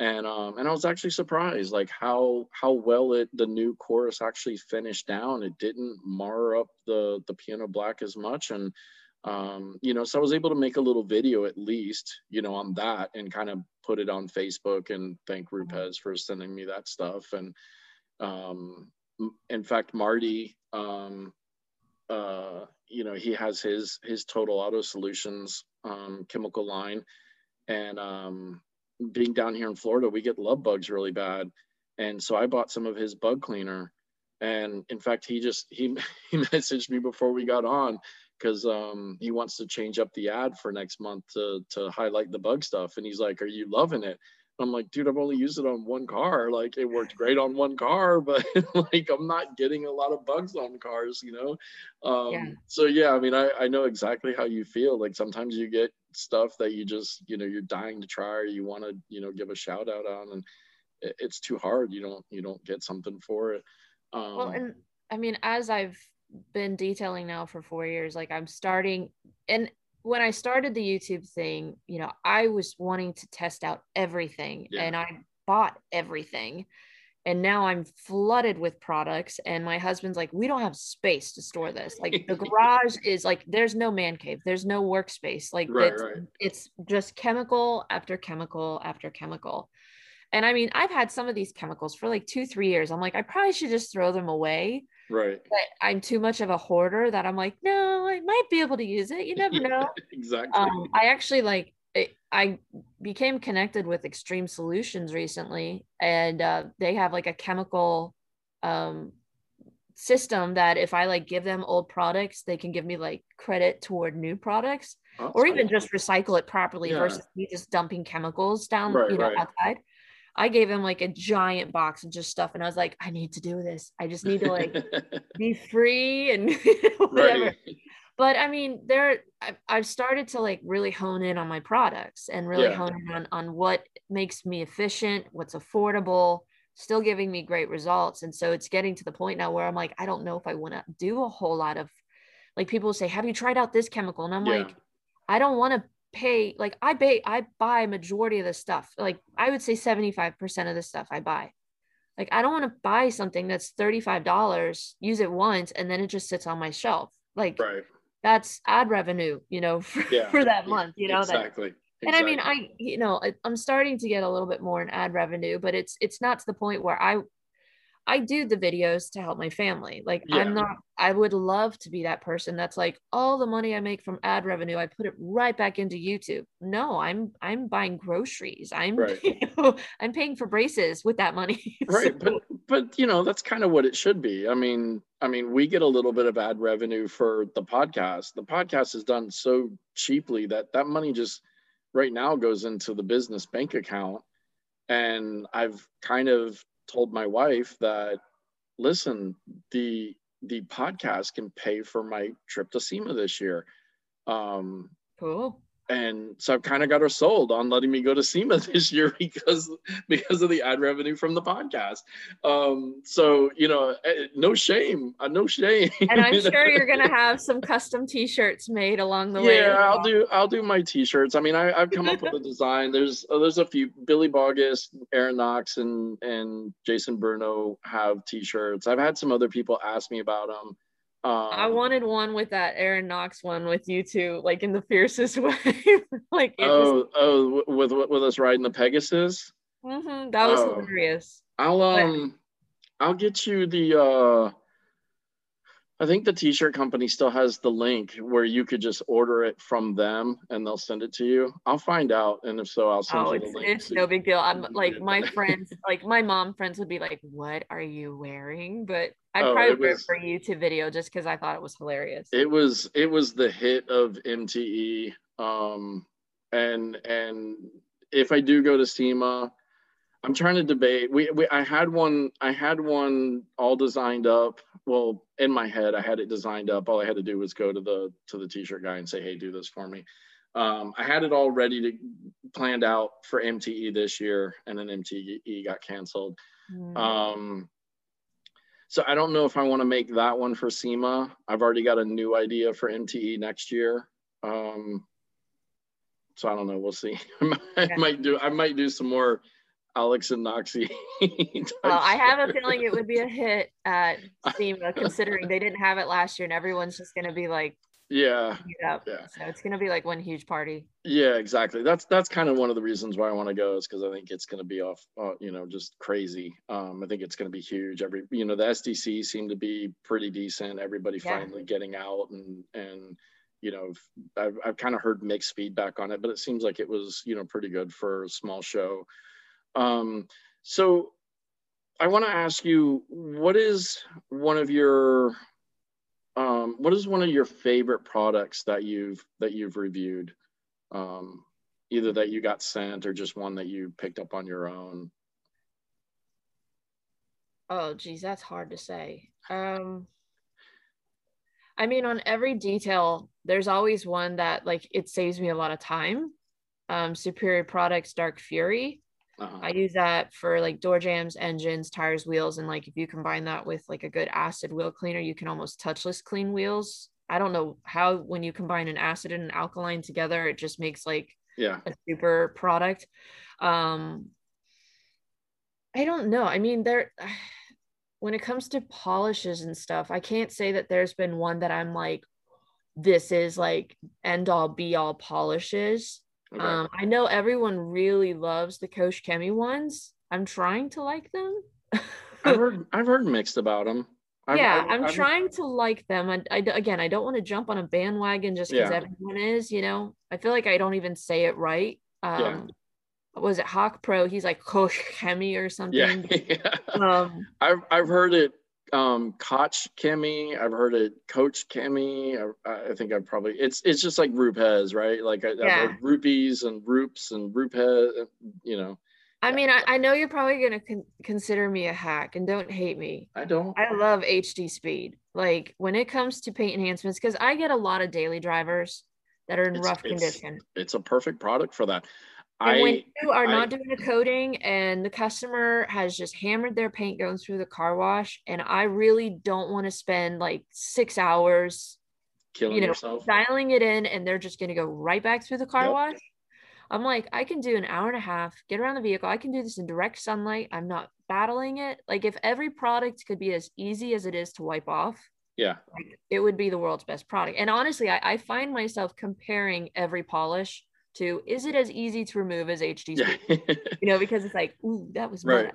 And um, and I was actually surprised, like how how well it the new coarse actually finished down. It didn't mar up the the piano black as much, and um, you know, so I was able to make a little video at least, you know, on that and kind of put it on Facebook and thank Rupes for sending me that stuff. And um, in fact, Marty, um, uh, you know, he has his his Total Auto Solutions um, chemical line, and um, being down here in Florida, we get love bugs really bad, and so I bought some of his bug cleaner. And in fact, he just he he messaged me before we got on because um, he wants to change up the ad for next month to to highlight the bug stuff. And he's like, "Are you loving it?" I'm like, "Dude, I've only used it on one car. Like, it worked great on one car, but like, I'm not getting a lot of bugs on cars, you know." Um, Yeah. So yeah, I mean, I I know exactly how you feel. Like sometimes you get stuff that you just you know you're dying to try or you want to you know give a shout out on, and it, it's too hard. You don't you don't get something for it. Um, well and i mean as i've been detailing now for four years like i'm starting and when i started the youtube thing you know i was wanting to test out everything Yeah. and i bought everything. And now i'm flooded with products and my husband's like we don't have space to store this. Like the garage is like there's no man cave. There's no workspace. Like Right, it's, right. it's just chemical after chemical after chemical and i mean i've had some of these chemicals for like two three years i'm like i probably should just throw them away right. but i'm too much of a hoarder that i'm like no i might be able to use it you never know exactly. um, I actually like it, I became connected with Extreme Solutions recently, and uh, they have like a chemical um, system that if I like give them old products, they can give me like credit toward new products, Oh, or even cool. just recycle it properly Yeah. versus me just dumping chemicals down, Right, you know, right. outside. I gave him like a giant box of just stuff, and I was like, I need to do this. I just need to like be free and whatever right. but I mean, there I've, I've started to like really hone in on my products and really Yeah. hone in on on what makes me efficient, what's affordable, still giving me great results. And so it's getting to the point now where I'm like, I don't know if I want to do a whole lot of like people say, have you tried out this chemical? And I'm Yeah. like, I don't want to pay like I pay I buy majority of the stuff. Like I would say 75% of the stuff I buy. Like I don't want to buy something that's $35, use it once, and then it just sits on my shelf. Like Right. that's ad revenue, you know, for, Yeah. for that month, you know, that, exactly. and I mean, I, you know, I, I'm starting to get a little bit more in ad revenue, but it's, it's not to the point where I, I do the videos to help my family. Like Yeah. I'm not, I would love to be that person that's like all the money I make from ad revenue, I put it right back into YouTube. No, I'm, I'm buying groceries. I'm, Right. you know, I'm paying for braces with that money. right So- but but you know that's kind of what it should be. I mean, I mean, we get a little bit of ad revenue for the podcast. The podcast is done so cheaply that that money just right now goes into the business bank account. And I've kind of told my wife that, listen, the the podcast can pay for my trip to SEMA this year. Um, Cool. And so I've kind of got her sold on letting me go to SEMA this year because because of the ad revenue from the podcast. Um, so you know, eh, no shame, uh, no shame. And I'm sure you're gonna have some custom T-shirts made along the way. yeah, I'll do I'll do my t-shirts. I mean, I, I've come up with a design. There's uh, there's a few Billy Bogus, Aaron Knox, and and Jason Bruno have t-shirts. I've had some other people ask me about them. Um, I wanted one with that Aaron Knox one with you two, like in the fiercest way. like it Oh, oh, with with us riding the Pegasus. was, Mhm, that was oh. hilarious. I'll But- um I'll get you the uh I think the t-shirt company still has the link where you could just order it from them and they'll send it to you. I'll find out and if so I'll send Oh, you the it's, link. it's no big deal. I'm like my friends, like my mom friends would be like, "What are you wearing?" But I'd Oh, probably it was- for a YouTube video just because I thought it was hilarious. It was it was the hit of MTE. Um and and if I do go to SEMA, I'm trying to debate. We, we I had one I had one all designed up. Well, in my head, I had it designed up. All I had to do was go to the to the t-shirt guy and say, "Hey, do this for me." Um, I had it all ready to planned out for MTE this year, and then MTE got canceled. Mm. Um, so I don't know if I want to make that one for SEMA. I've already got a new idea for MTE next year. Um, so I don't know. We'll see. I might, I might do. I might do some more Alex and Noxie. Well, I have a feeling it would be a hit at SEMA, considering they didn't have it last year, and everyone's just gonna be like, Yeah, up." yeah, So it's gonna be like one huge party. yeah. Exactly. That's that's kind of one of the reasons why I want to go is because I think it's going to be off. Uh, you know, just crazy. Um, I think it's going to be huge. Every you know, the SDC seemed to be pretty decent. Everybody Yeah. finally getting out and and you know, I've, I've kind of heard mixed feedback on it, but it seems like it was, you know, pretty good for a small show. Um, so I want to ask you, what is one of your, um, what is one of your favorite products that you've, that you've reviewed? Um, either that you got sent or just one that you picked up on your own. Oh, geez, that's hard to say. Um, I mean, on every detail, there's always one that like it saves me a lot of time. Um, Superior Products Dark Fury. Uh-huh. I use that for like door jams, engines, tires, wheels, and like if you combine that with like a good acid wheel cleaner, you can almost touchless clean wheels. I don't know how when you combine an acid and an alkaline together, it just makes like yeah. a super product. Um, I don't know. I mean, there when it comes to polishes and stuff, I can't say that there's been one that I'm like, this is like end all be all polishes. Okay. Um, I know everyone really loves the Kosh Chemi ones. I'm trying to like them. I've heard, I've heard mixed about them. I've, yeah, I'm I've- trying to like them. I, I again, I don't want to jump on a bandwagon just because Yeah. everyone is. You know, I feel like I don't even say it right. Um, Yeah. was it Hawk Pro? He's like Kosh Chemi or Yeah. something. yeah. Um, I've I've heard it um Koch Chemie, I've heard it Coach Chemi. I, I think I've probably it's it's just like Rupez, right? Like I, I've Yeah. heard rupees and roops and Rupez, you know. I mean, I, I know you're probably gonna con- consider me a hack, and don't hate me. I don't I love HD speed. Like when it comes to paint enhancements, because I get a lot of daily drivers that are in It's- rough it's- condition. it's a perfect product for that. And when you are I- not doing a coating and the customer has just hammered their paint going through the car wash, and I really don't want to spend like six hours killing you know, yourself. dialing it in and they're just going to go right back through the car Yep. wash. I'm like, I can do an hour and a half, get around the vehicle. I can do this in direct sunlight. I'm not battling it. Like, if every product could be as easy as it is to wipe off, Yeah. like, it would be the world's best product. And honestly, I, I find myself comparing every polish to is it as easy to remove as HD Yeah. You know, because it's like, ooh, that was Right.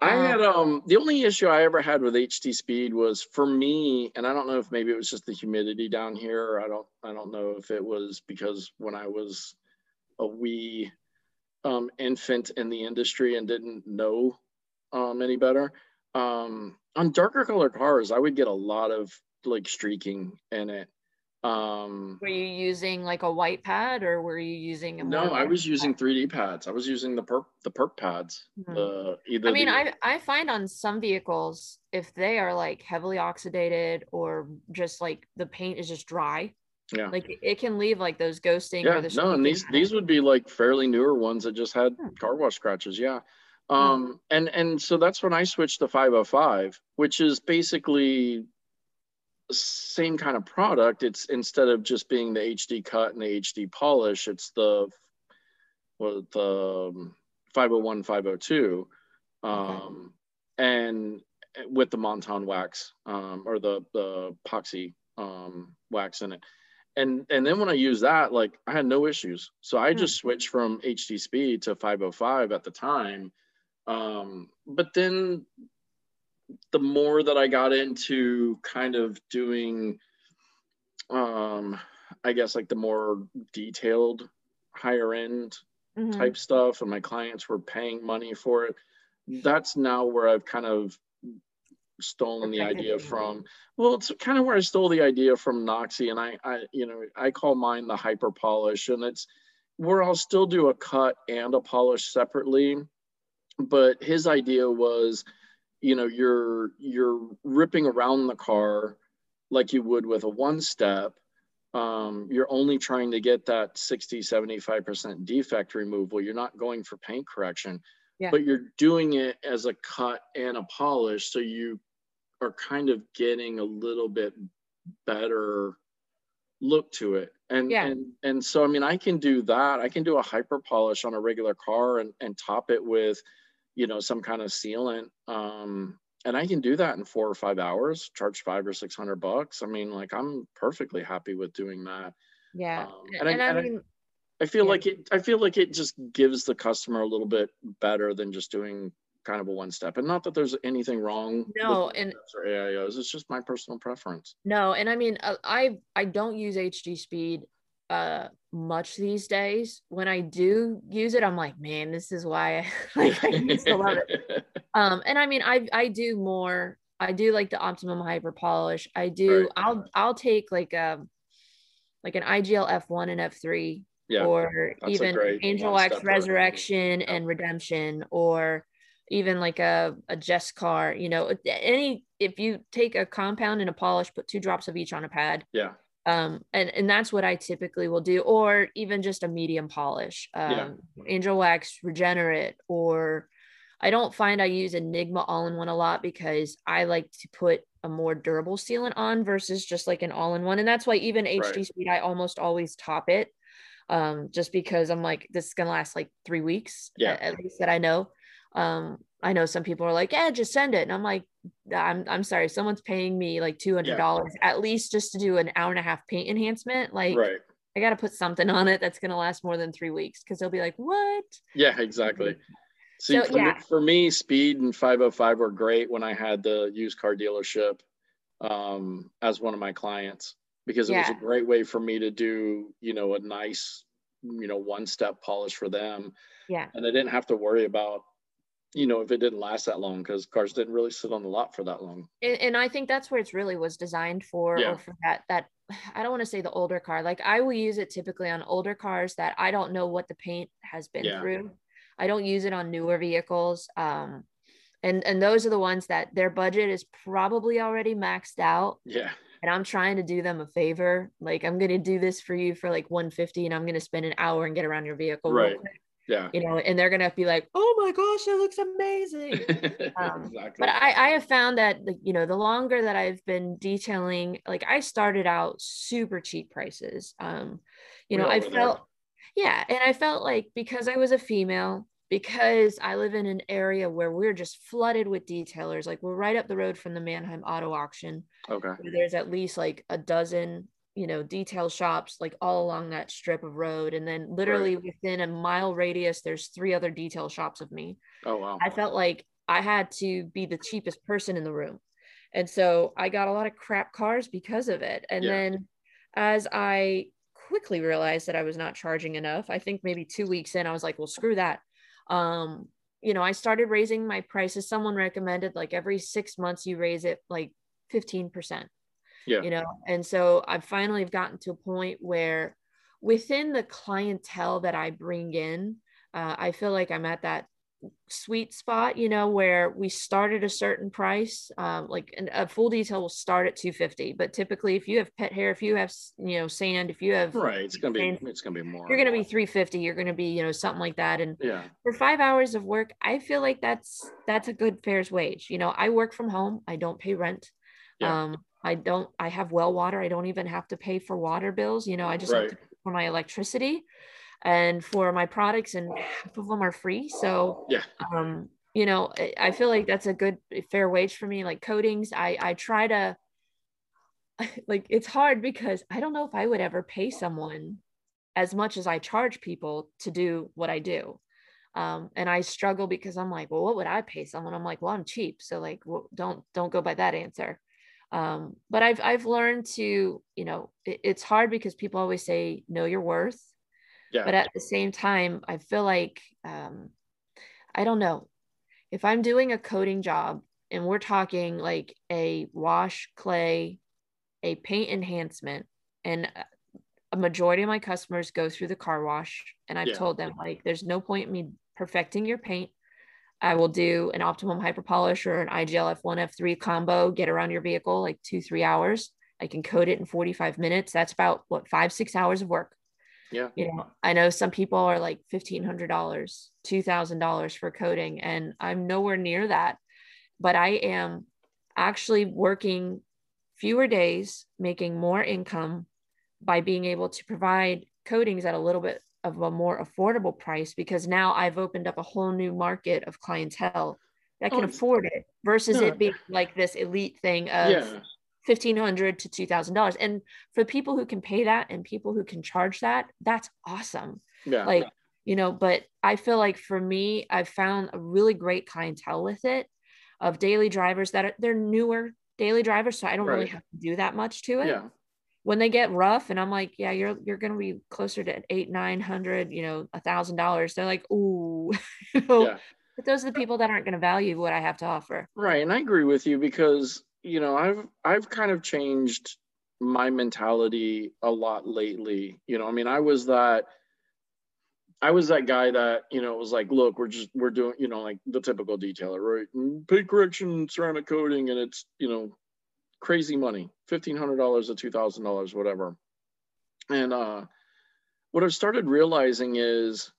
I Um, had um the only issue I ever had with HD speed was for me, and I don't know if maybe it was just the humidity down here. I don't I don't know if it was because when I was a wee um, infant in the industry and didn't know um, any better. um, on darker color cars, I would get a lot of like streaking in it. Um, Were you using like a white pad or were you using a no, I was using 3D pads. I was using the perp the perp pads. Mhm. The either I mean, the- I I find on some vehicles if they are like heavily oxidated or just like the paint is just dry, yeah. like it- can leave like those ghosting yeah or the no and these these would be like fairly newer ones that just had Hmm. car wash scratches yeah um and and so that's when i switched to 505 which is basically same kind of product it's instead of just being the hd cut and the hd polish it's the what the um, 501 502 um and with the montan wax um or the the epoxy um wax in it and and then when I used that, like I had no issues. So I Hmm. just switched from HD speed to 505 at the time. Um, but then the more that I got into kind of doing, um, I guess like the more detailed, higher end Mhm. type stuff, and my clients were paying money for it. That's now where I've kind of stolen the idea from. Well, it's kind of where I stole the idea from Noxie, and I, I, you know, I call mine the hyper polish, and it's where I'll still do a cut and a polish separately. But his idea was, you know, you're you're ripping around the car like you would with a one step. Um, you're only trying to get that 60, 75% defect removal. You're not going for paint correction, Yeah. but you're doing it as a cut and a polish. So you are kind of getting a little bit better look to it. And, Yeah. and, and so, I mean, I can do that. I can do a hyper polish on a regular car and, and top it with, you know, some kind of sealant. Um, and I can do that in four or five hours, charge five or 600 bucks. I mean, like I'm perfectly happy with doing that. Yeah. Um, and, and I- I, and I- mean, I feel Yeah. like it, I feel like it just gives the customer a little bit better than just doing kind of a one step. And not that there's anything wrong. No, with and- or AIOs. It's just my personal preference. no, and I mean, uh, I I don't use HD speed uh much these days. When I do use it, I'm like, man, this is why I like I used to love it. Um, and I mean, I I do more. I do like the optimum hyper polish. I do. Right. I'll I'll take like um like an IGL F1 and F3 yeah. or even Angel Wax. Resurrection Yeah. and Redemption or even like a a Jescar, you know, any if you take a compound and a polish, put two drops of each on a pad. Yeah. Um, and, and that's what I typically will do, or even just a medium polish, um, Yeah. angel wax, regenerate, or I don't find I use Enigma all in one a lot because I like to put a more durable sealant on versus just like an all in one. And that's why even HD Right. speed, I almost always top it. Um, just because I'm like, this is gonna last like three weeks, Yeah. at, at least that I know. Um, I know some people are like, yeah, just send it. And I'm like, I'm I'm sorry, someone's paying me like two hundred dollars at least just to do an hour and a half paint enhancement. Like right. I gotta put something on it that's gonna last more than three weeks because they'll be like, What? Yeah, exactly. See, So, for, yeah. me, for me, speed and 505 were great when I had the used car dealership um, as one of my clients because it was a great way for me to do, you know, a nice, you know, one step polish for them. Yeah. And I didn't have to worry about, you know, if it didn't last that long because cars didn't really sit on the lot for that long. And, and I think that's where it's really was designed for Yeah. or for that that I don't want to say the older car. Like I will use it typically on older cars that I don't know what the paint has been Yeah. through. I don't use it on newer vehicles. Um and and those are the ones that their budget is probably already maxed out Yeah. and I'm trying to do them a favor. Like I'm gonna do this for you for like 150 and I'm gonna spend an hour and get around your vehicle. real Right. Yeah. You know, and they're gonna be like, oh my gosh, it looks amazing. Um, exactly. but I, I have found that like, you know the longer that I've been detailing, like I started out super cheap prices. Um, you We know, I there. felt yeah, and I felt like because I was a female, because I live in an area where we're just flooded with detailers, like we're right up the road from the Manheim Auto Auction. okay. There's at least like a dozen, you know, detail shops like all along that strip of road, and then literally within a mile radius, there's three other detail shops of me. Oh, wow. I felt like I had to be the cheapest person in the room. And so I got a lot of crap cars because of it. And Yeah. then as I quickly realized that I was not charging enough, I think maybe two weeks in, I was like, well, screw that. Um, you know, I started raising my prices. Someone recommended like every six months you raise it like 15%. Yeah. You know, and so I've finally gotten to a point where within the clientele that I bring in, uh, I feel like I'm at that sweet spot, you know, where we start at a certain price. Um, like a full detail will start at 250, but typically if you have pet hair, if you have, you know, sand, if you have, Right. It's gonna be sand, it's gonna be more. you're going to be 350, you're going to be, you know, something like that. And Yeah. for five hours of work, I feel like that's, that's a good fair's wage. You know, I work from home. I don't pay rent. Yeah. Um, I don't, I have well water. I don't even have to pay for water bills. You know, I just have to pay for my electricity and for my products and half of them are free. So, Yeah. um, you know, I- I feel like that's a good fair wage for me. Like coatings, I, I try to, like, it's hard because I don't know if I would ever pay someone as much as I charge people to do what I do. Um, and I struggle because I'm like, well, what would I pay someone? I'm like, well, I'm cheap. So like, well, don't, don't go by that answer. Um, but I've, I've learned to, you know, it, it's hard because people always say, know your worth. Yeah. But at the same time, I feel like, um, I don't know if I'm doing a coating job and we're talking like a wash clay, a paint enhancement, and a majority of my customers go through the car wash. And I've Yeah. told them, like, there's no point in me perfecting your paint. I will do an optimum hyper polish or an IGL F1, F3 combo, get around your vehicle like two, three hours. I can coat it in 45 minutes. That's about what five, six hours of work. Yeah. You know, I know some people are like $1,500, $2,000 for coating, and I'm nowhere near that. But I am actually working fewer days, making more income by being able to provide coatings at a little bit of a more affordable price because now I've opened up a whole new market of clientele that can Oh, afford it versus No. it being like this elite thing of Yeah. fifteen hundred to two thousand dollars. And for people who can pay that and people who can charge that, that's awesome. Yeah. Like, you know, but I feel like for me, I've found a really great clientele with it of daily drivers that are they're newer daily drivers. So I don't really have to do that much to it yeah. When they get rough and I'm like, yeah, you're you're gonna be closer to eight, nine hundred, you know, a thousand dollars. They're like, ooh, you know, Yeah. but those are the people that aren't gonna value what I have to offer. Right, and I agree with you because you know I've I've kind of changed my mentality a lot lately. You know, I mean, I was that I was that guy that you know was like, look, we're just we're doing you know like the typical detailer, right? Mm, Paint correction, ceramic coating, and it's you know crazy money, fifteen hundred dollars to two thousand dollars, whatever. And uh, what I've started realizing is,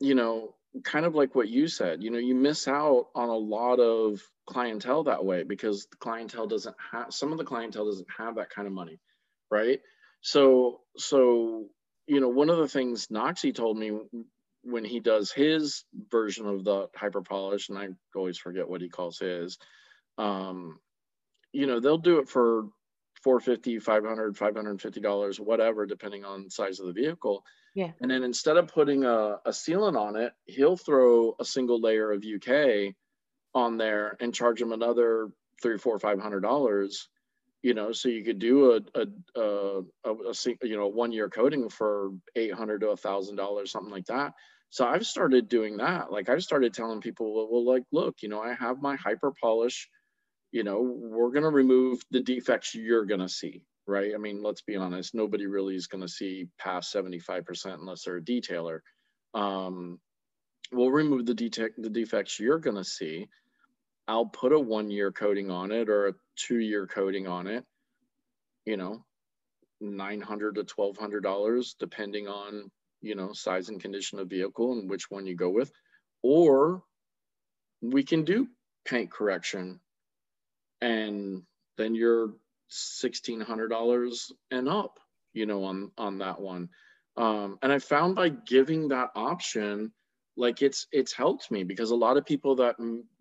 you know, kind of like what you said, you know, you miss out on a lot of clientele that way because the clientele doesn't have some of the clientele doesn't have that kind of money, right? So, so you know, one of the things Noxie told me when he does his version of the hyper polish, and I always forget what he calls his, um, you know, they'll do it for 450 500 550 dollars whatever depending on size of the vehicle. Yeah. and then instead of putting a, a sealant on it he'll throw a single layer of uk on there and charge them another three four five hundred dollars you know so you could do a a, a, a, a you know one year coating for 800 to a thousand dollars something like that. So i've started doing that. Like i've started telling people well, well like look you know i have my hyper polish you know, we're going to remove the defects you're going to see, right? I mean, let's be honest, nobody really is going to see past 75% unless they're a detailer. Um, we'll remove the, detect, the defects you're going to see. I'll put a one year coating on it or a two year coating on it, you know, 900 to $1,200, depending on, you know, size and condition of vehicle and which one you go with. Or we can do paint correction and then you're sixteen hundred dollars and up, you know, on on that one. Um, and I found by giving that option, like it's it's helped me because a lot of people that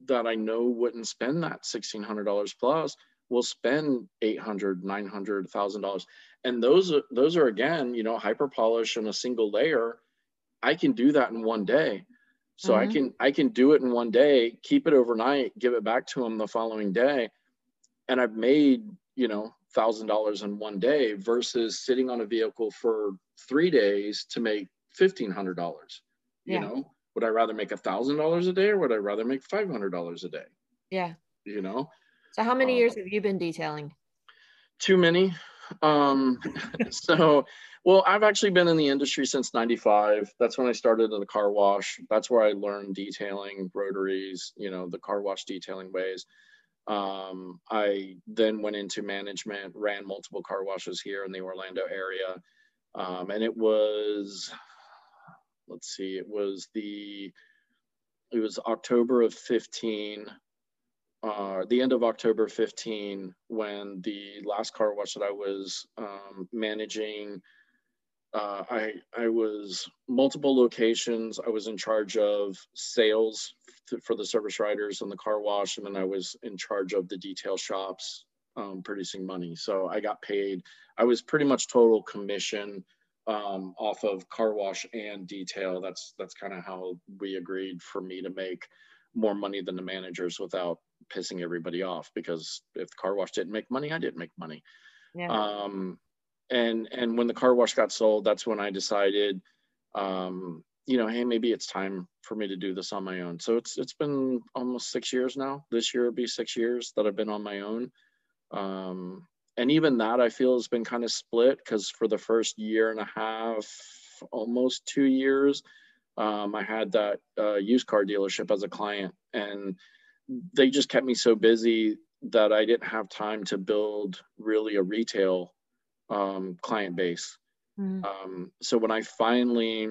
that I know wouldn't spend that sixteen hundred dollars plus will spend eight hundred, nine hundred, thousand dollars, and those are those are again, you know, hyper polish and a single layer. I can do that in one day. So I Mhm. can I can do it in one day, keep it overnight, give it back to them the following day, and I've made you know thousand dollars in one day versus sitting on a vehicle for three days to make fifteen hundred dollars. You Yeah. know, would I rather make a thousand dollars a day or would I rather make five hundred dollars a day? Yeah. You know, So how many Um, years have you been detailing? too many. Um, so, well, I've actually been in the industry since 95. That's when I started in the car wash. That's where I learned detailing rotaries, you know, the car wash detailing ways. Um, I then went into management, ran multiple car washes here in the Orlando area. Um, and it was, let's see, it was the, it was October of 15 uh, the end of October 15 when the last car wash that I was um, managing. Uh, I I was multiple locations. I was in charge of sales for the service riders and the car wash, and then I was in charge of the detail shops um, producing money. So I got paid. I was pretty much total commission um, off of car wash and detail. That's that's kind of how we agreed for me to make more money than the managers without pissing everybody off because if the car wash didn't make money, I didn't make money. Yeah. Um, and and when the car wash got sold, that's when I decided, um, you know, hey, maybe it's time for me to do this on my own. So it's it's been almost six years now. This year will be six years that I've been on my own. Um, and even that I feel has been kind of split because for the first year and a half, almost two years, um, I had that uh, used car dealership as a client, and they just kept me so busy that I didn't have time to build really a retail um, client base. Mm. Um, so when I finally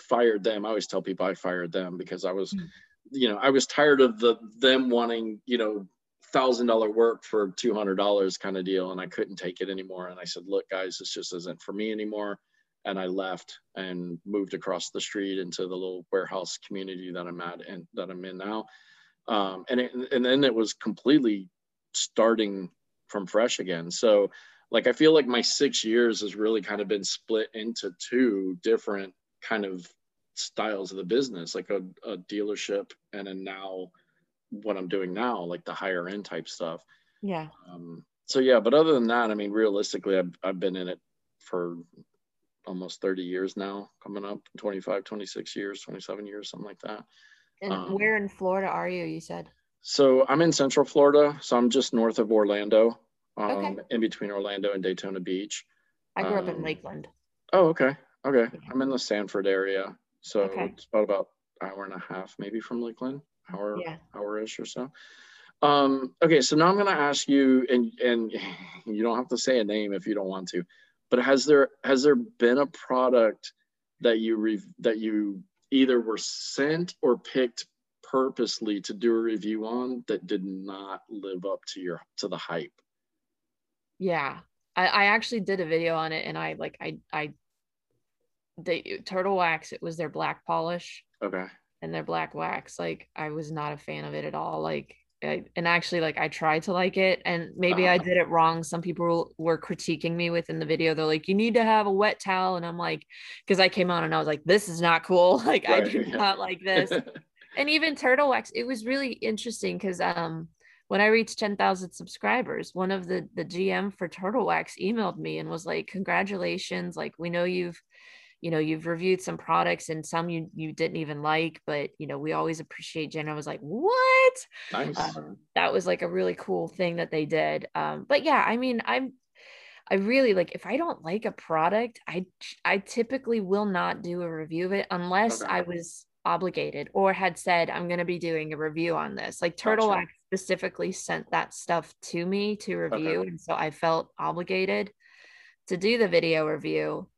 fired them, I always tell people I fired them because I was, Mm. you know, I was tired of the them wanting, you know, thousand dollar work for two hundred dollars kind of deal, and I couldn't take it anymore. And I said, look, guys, this just isn't for me anymore. And I left and moved across the street into the little warehouse community that I'm at and that I'm in now. Um, and it, and then it was completely starting from fresh again. So like I feel like my six years has really kind of been split into two different kind of styles of the business, like a, a dealership and then now what I'm doing now, like the higher end type stuff. Yeah. Um, so yeah, but other than that, I mean, realistically, I've, I've been in it for almost 30 years now, coming up 25, 26 years, 27 years, something like that. And Um, where in Florida are you? You said. So I'm in Central Florida, so I'm just north of Orlando, um, Okay. in between Orlando and Daytona Beach. I grew up in um, Lakeland. Oh, okay, okay. I'm in the Sanford area, so Okay. it's about about hour and a half, maybe from Lakeland, hour Yeah. hour-ish or so. Um, okay, so now I'm gonna ask you, and and you don't have to say a name if you don't want to, but has there has there been a product that you re- that you either were sent or picked purposely to do a review on that did not live up to your to the hype? Yeah. I, I actually did a video on it and I like I I they turtle wax, it was their black polish Okay. and their black wax. Like I was not a fan of it at all. Like I, and actually like I tried to like it and maybe I Uh-huh. did it wrong. Some people were critiquing me within the video. They're like, you need to have a wet towel. And I'm like, because I came on and I was like, this is not cool. Like I do yeah. not like this. and even turtle wax it was really interesting because um when i reached 10,000 subscribers one of the the gm for turtle wax emailed me and was like congratulations like we know you've you know you've reviewed some products and some you you didn't even like but you know we always appreciate jen i was like what nice. um, that was like a really cool thing that they did um but yeah i mean i'm i really like if i don't like a product i i typically will not do a review of it unless Okay. i was obligated or had said i'm going to be doing a review on this like turtle Gotcha. wax specifically sent that stuff to me to review and so i felt obligated to do the video review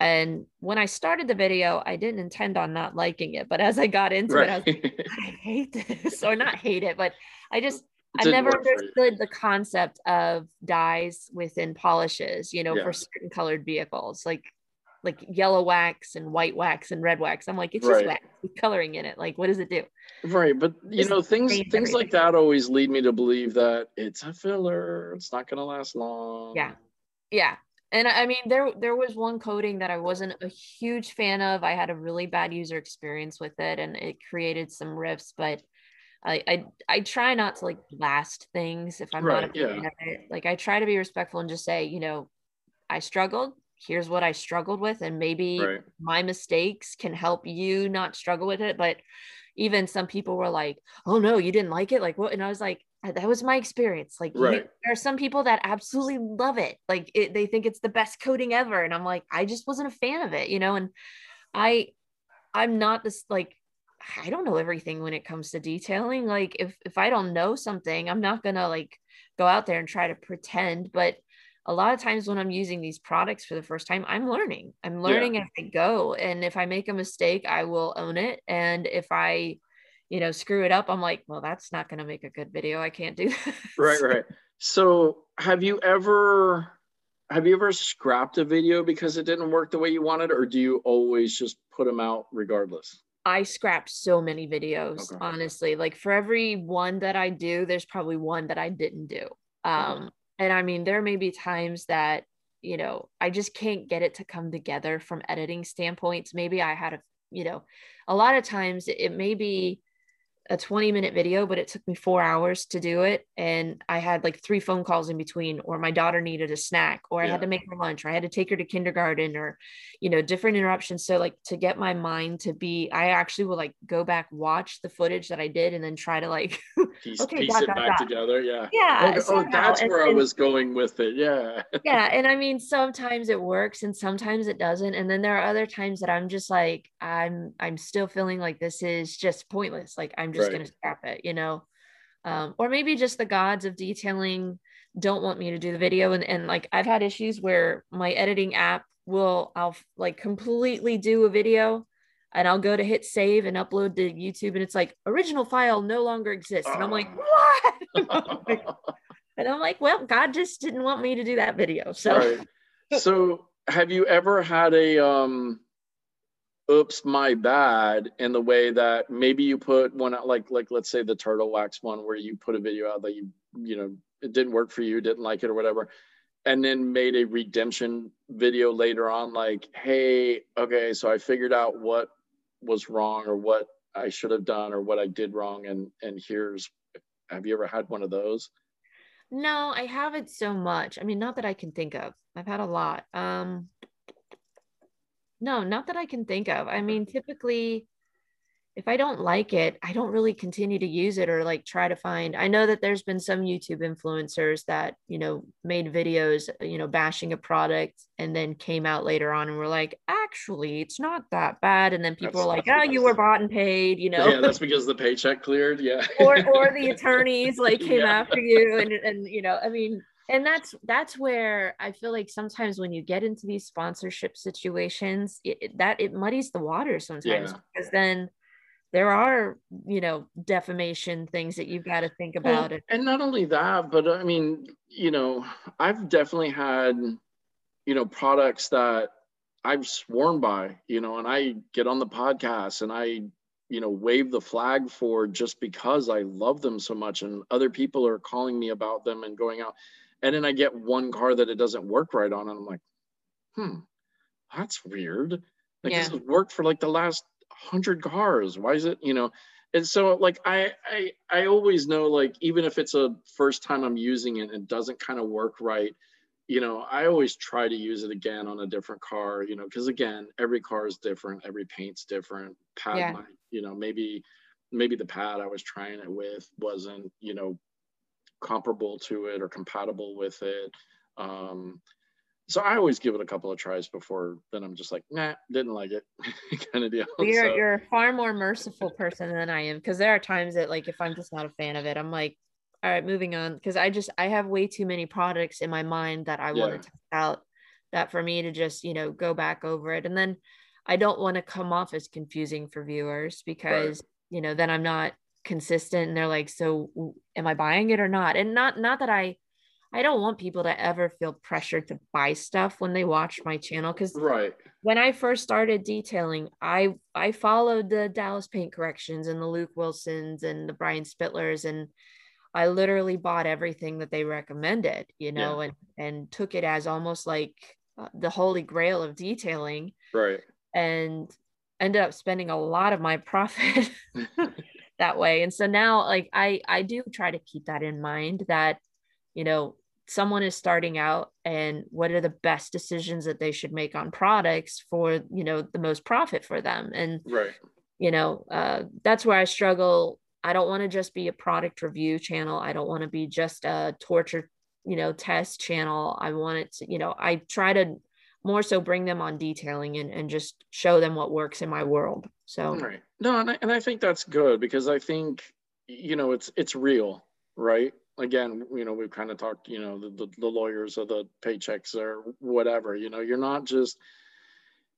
and when i started the video i didn't intend on not liking it but as i got into it i was like, I hate this, or not hate it, but I just I never work for you. understood the concept of dyes within polishes, you know, Yeah. for certain colored vehicles, like like yellow wax and white wax and red wax. I'm like, it's just wax with coloring in it. Like, what does it do? Right, but you know things things like that always lead me to believe that it's a filler. It's not going to last long. Yeah. Yeah. And I mean, there there was one coating that I wasn't a huge fan of. I had a really bad user experience with it, and it created some rifts. But I I, I try not to like blast things if I'm not a Right, yeah. fan of it. Like I try to be respectful and just say, you know, I struggled. here's what I struggled with and maybe Right. my mistakes can help you not struggle with it but even some people were like oh no you didn't like it like what and I was like "Uh, that was my experience like you- there are some people that absolutely love it like it, they think it's the best coating ever and I'm like I just wasn't a fan of it you know and I I'm not this like I don't know everything when it comes to detailing. Like if if I don't know something, I'm not gonna like go out there and try to pretend. But a lot of times when I'm using these products for the first time, I'm learning. I'm learning as I go. And if I make a mistake, I will own it. And if I, you know, screw it up, I'm like, well, that's not gonna make a good video. I can't do that. Right, right. So have you ever have you ever scrapped a video because it didn't work the way you wanted, or do you always just put them out regardless? I scrapped so many videos, Okay. honestly. Like for every one that I do, there's probably one that I didn't do. Um, and I mean, there may be times that, you know, I just can't get it to come together from editing standpoints. Maybe I had a, you know, a lot of times it may be a 20 minute video, but it took me four hours to do it. And I had like three phone calls in between, or my daughter needed a snack, or I Yeah. had to make her lunch, or I had to take her to kindergarten, or, you know, different interruptions. So, like, to get my mind to be, I actually will like go back, watch the footage that I did, and then try to like, Piece, Okay, piece dot, it dot, back dot. together. Yeah. yeah. Oh, oh, that's And- where I was going with it. Yeah. yeah and i mean sometimes it works and sometimes it doesn't and then there are other times that i'm just like i'm i'm still feeling like this is just pointless like i'm just Right. gonna scrap it you know um, or maybe just the gods of detailing don't want me to do the video and, and like i've had issues where my editing app will i'll like completely do a video and i'll go to hit save and upload to youtube and it's like original file no longer exists. And i'm like what? And i'm like well god just didn't want me to do that video so. Right. So have you ever had a um oops my bad in the way that maybe you put one out like like let's say the turtle wax one where you put a video out that you you know it didn't work for you didn't like it or whatever and then made a redemption video later on like hey okay so i figured out what was wrong or what i should have done or what i did wrong and and here's have you ever had one of those No, I haven't so much. I mean, not that I can think of. I've had a lot. Um, no, not that I can think of. I mean, typically, if I don't like it, I don't really continue to use it or like try to find. I know that there's been some YouTube influencers that, you know, made videos, uh, you know, bashing a product and then came out later on and were like, actually, it's not that bad. And then people That's- are like, oh, you were bought and paid, you know. yeah that's because the paycheck cleared yeah or or the attorneys like came Yeah. after you and and you know i mean and that's that's where i feel like sometimes when you get into these sponsorship situations it, it- that it muddies the water sometimes Yeah. because then there are you know defamation things that you've got to think about Well, it and not only that, but I mean, you know, I've definitely had, you know, products that I've sworn by, you know, and I get on the podcast and I, you know, wave the flag for just because I love them so much. And other people are calling me about them and going out. And then I get one car that it doesn't work right on. And I'm like, hmm, that's weird. Like this has worked for like the last hundred cars. Why is it, you know? and so like I, I i always know like even if it's a first time i'm using it and it doesn't kind of work right you know i always try to use it again on a different car you know because again every car is different every paint's different pad Yeah. might, you know maybe maybe the pad i was trying it with wasn't you know comparable to it or compatible with it um so i always give it a couple of tries before then i'm just like nah didn't like it kind of deal you're So- you're a far more merciful person than i am because there are times that like if i'm just not a fan of it i'm like all right moving on because i just i have way too many products in my mind that i want to test out that for me to just you know go back over it and then i don't want to come off as confusing for viewers because you know then i'm not consistent and they're like so am i buying it or not? And not not that i i don't want people to ever feel pressured to buy stuff when they watch my channel because right. when I first started detailing, I I followed the Dallas Paint Corrections and the Luke Wilsons and the Brian Spittlers, and I literally bought everything that they recommended, you know, and and took it as almost like uh, the holy grail of detailing, right. and ended up spending a lot of my profit that way. And so now, like I I do try to keep that in mind that you know someone is starting out and what are the best decisions that they should make on products for you know the most profit for them. And right. you know uh, that's where i struggle. I don't want to just be a product review channel. I don't want to be just a torture you know test channel. I want it to you know i try to more so bring them on detailing and, and just show them what works in my world. So right. No and I, and I think that's good because i think you know it's it's real right again you know we've kind of talked you know the, the, the lawyers or the paychecks or whatever you know you're not just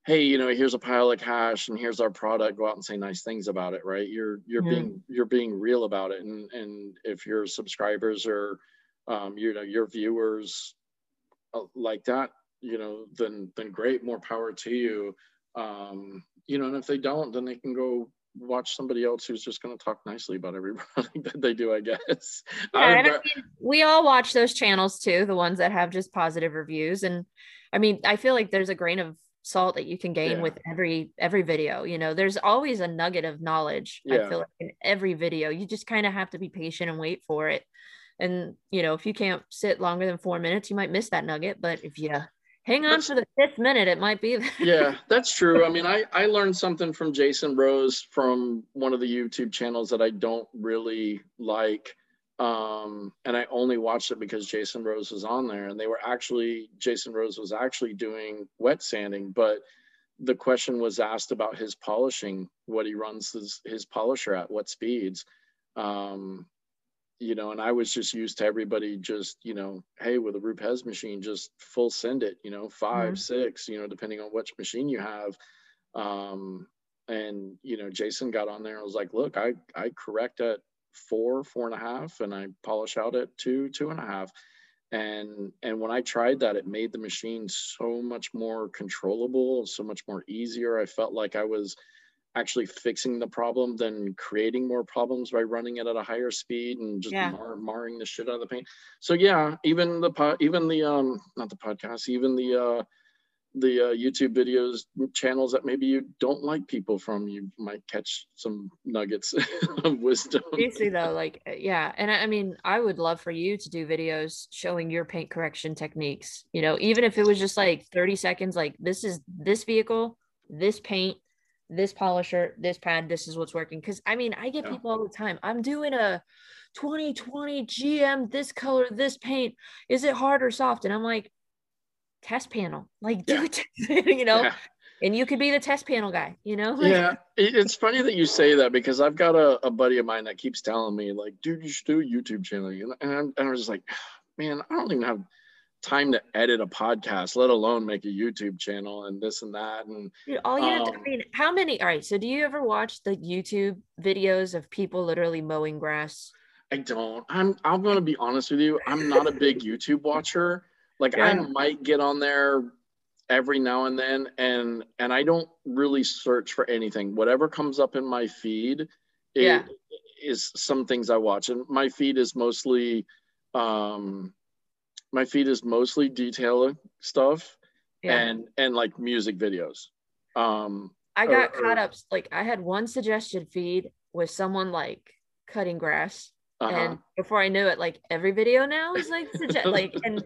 hey you know here's a pile of cash and here's our product go out and say nice things about it right? You're you're Yeah. being you're being real about it. And and if your subscribers or um you know your viewers uh, like that you know then then great more power to you. Um you know and if they don't then they can go watch somebody else who's just going to talk nicely about every product that they do i guess Yeah, I- I mean, we all watch those channels too, the ones that have just positive reviews. And I mean, I feel like there's a grain of salt that you can gain Yeah. with every every video. You know, there's always a nugget of knowledge. I feel like in every video. You just kind of have to be patient and wait for it. And you know, if you can't sit longer than four minutes, you might miss that nugget. But if you hang on for the fifth minute, it might be there. yeah, that's true. I mean, I I learned something from Jason Rose from one of the YouTube channels that I don't really like. Um, and I only watched it because Jason Rose was on there and they were actually Jason Rose was actually doing wet sanding, but the question was asked about his polishing, what he runs his, his polisher at, what speeds. Um, you know, and I was just used to everybody just, you know, hey, with a Rupes machine, just full send it, you know, 5 Mhm. six, you know, depending on which machine you have. Um, and you know, Jason got on there and was like, look, I I correct at four, four and a half, and I polish out at two, two and a half. And and when I tried that, it made the machine so much more controllable, so much more easier. I felt like I was actually fixing the problem than creating more problems by running it at a higher speed and just Yeah. mar- marring the shit out of the paint. So yeah, even the po- even the um not the podcast, even the uh the uh, YouTube videos channels that maybe you don't like people from, you might catch some nuggets of wisdom. Seriously though, like uh, yeah, and I, I mean, I would love for you to do videos showing your paint correction techniques. You know, even if it was just like 30 seconds, like this is this vehicle, this paint, this polisher, this pad, this is what's working. Because I mean, I get Yeah. people all the time. I'm doing a 2020 GM, this color, this paint. Is it hard or soft? And I'm like, test panel, like do Yeah. test, you know. Yeah. And you could be the test panel guy, you know. Yeah it's funny that you say that because i've got a, a buddy of mine that keeps telling me like dude you should do a youtube channel and, and, I'm, and i was just like man i don't even have time to edit a podcast let alone make a youtube channel and this and that and Dude, all you have to, I Um, mean, how many? All right. So, do you ever watch the YouTube videos of people literally mowing grass? i don't i'm i'm gonna be honest with you i'm not a big youtube watcher like i might get on there every now and then and and i don't really search for anything whatever comes up in my feed it Yeah. is some things i watch and my feed is mostly um my feed is mostly detail stuff Yeah. and and like music videos um I got or- caught up. Like, I had one suggestion feed with someone like cutting grass. uh-huh. And before I knew it, like every video now is like, suggest- like, and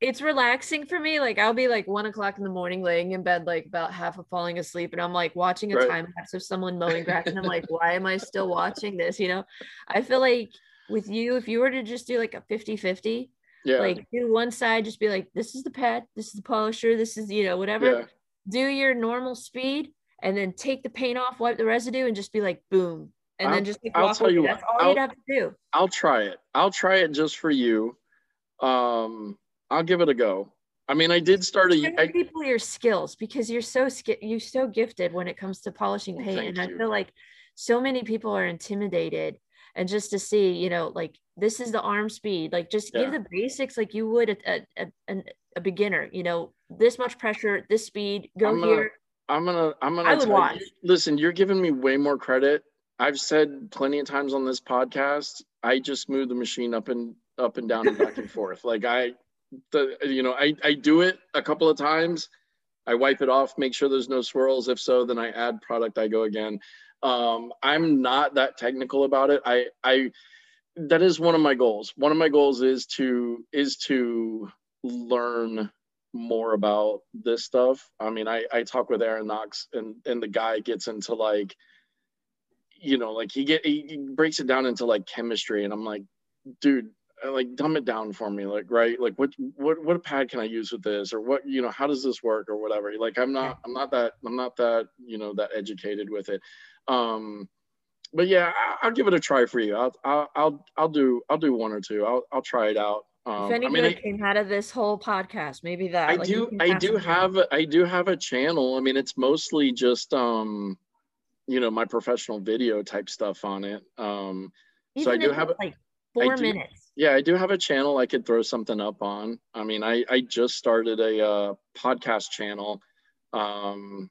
it's relaxing for me. Like, I'll be like one o'clock in the morning laying in bed, like about half of falling asleep. And I'm like watching a Right. time lapse of someone mowing grass. And I'm like, why am I still watching this? You know, I feel like with you, if you were to just do like a 50 50, yeah like do one side just be like this is the pad this is the polisher this is you know whatever yeah do your normal speed and then take the paint off wipe the residue and just be like boom and I'll- then just like, I'll tell away. you what, all I'll- you'd have to do I'll try it. I'll try it just for you. Um, I'll give it a go. I mean, I did start a. I, people your skills because you're so you're so gifted when it comes to polishing paint and i feel like so many people are intimidated and just to see you know like this is the arm speed like just give the basics like you would a, a, a, a beginner you know this much pressure this speed go I'm gonna- here I'm gonna. I'm gonna. I would watch. You, listen, you're giving me way more credit. I've said plenty of times on this podcast. I just move the machine up and up and down and back and forth. Like I, the you know, I I do it a couple of times. I wipe it off, make sure there's no swirls. If so, then I add product. I go again. Um, I'm not that technical about it. I I that is one of my goals. One of my goals is to is to learn more about this stuff. I mean, I I talk with Aaron Knox and and the guy gets into like you know, like he get he, breaks it down into like chemistry and I'm like, dude, uh, like dumb it down for me like right like what what what pad can i use with this or what you know how does this work or whatever like i'm not i'm not that i'm not that you know that educated with it um but yeah I, will give it a try for you I'll, I'll i'll i'll do i'll do one or two i'll i'll try it out um, if any I mean, good I, came out of this whole podcast, maybe that. I like, do I do have a- I do have a channel. I mean, it's mostly just um, you know, my professional video type stuff on it. Um, so I do have like four do- minutes. yeah, I do have a channel I could throw something up on. I mean, I I just started a uh, podcast channel. Um,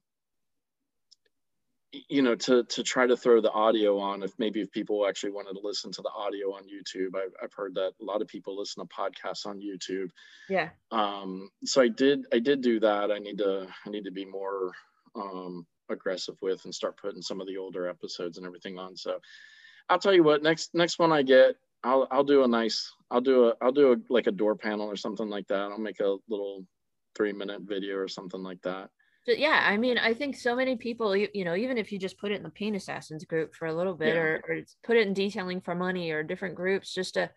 you know, to to try to throw the audio on if maybe if people actually wanted to listen to the audio on YouTube. I've, I've heard that a lot of people listen to podcasts on YouTube Yeah. um so i did i did do that i need to i need to be more um aggressive with and start putting some of the older episodes and everything on so i'll tell you what next next one i get i'll i'll do a nice i'll do a i'll do a like a door panel or something like that i'll make a little three minute video or something like that But yeah, I mean, I think so many people, you, you know, even if you just put it in the Paint Assassins group for a little bit Yeah. or, or put it in detailing for money or different groups, just to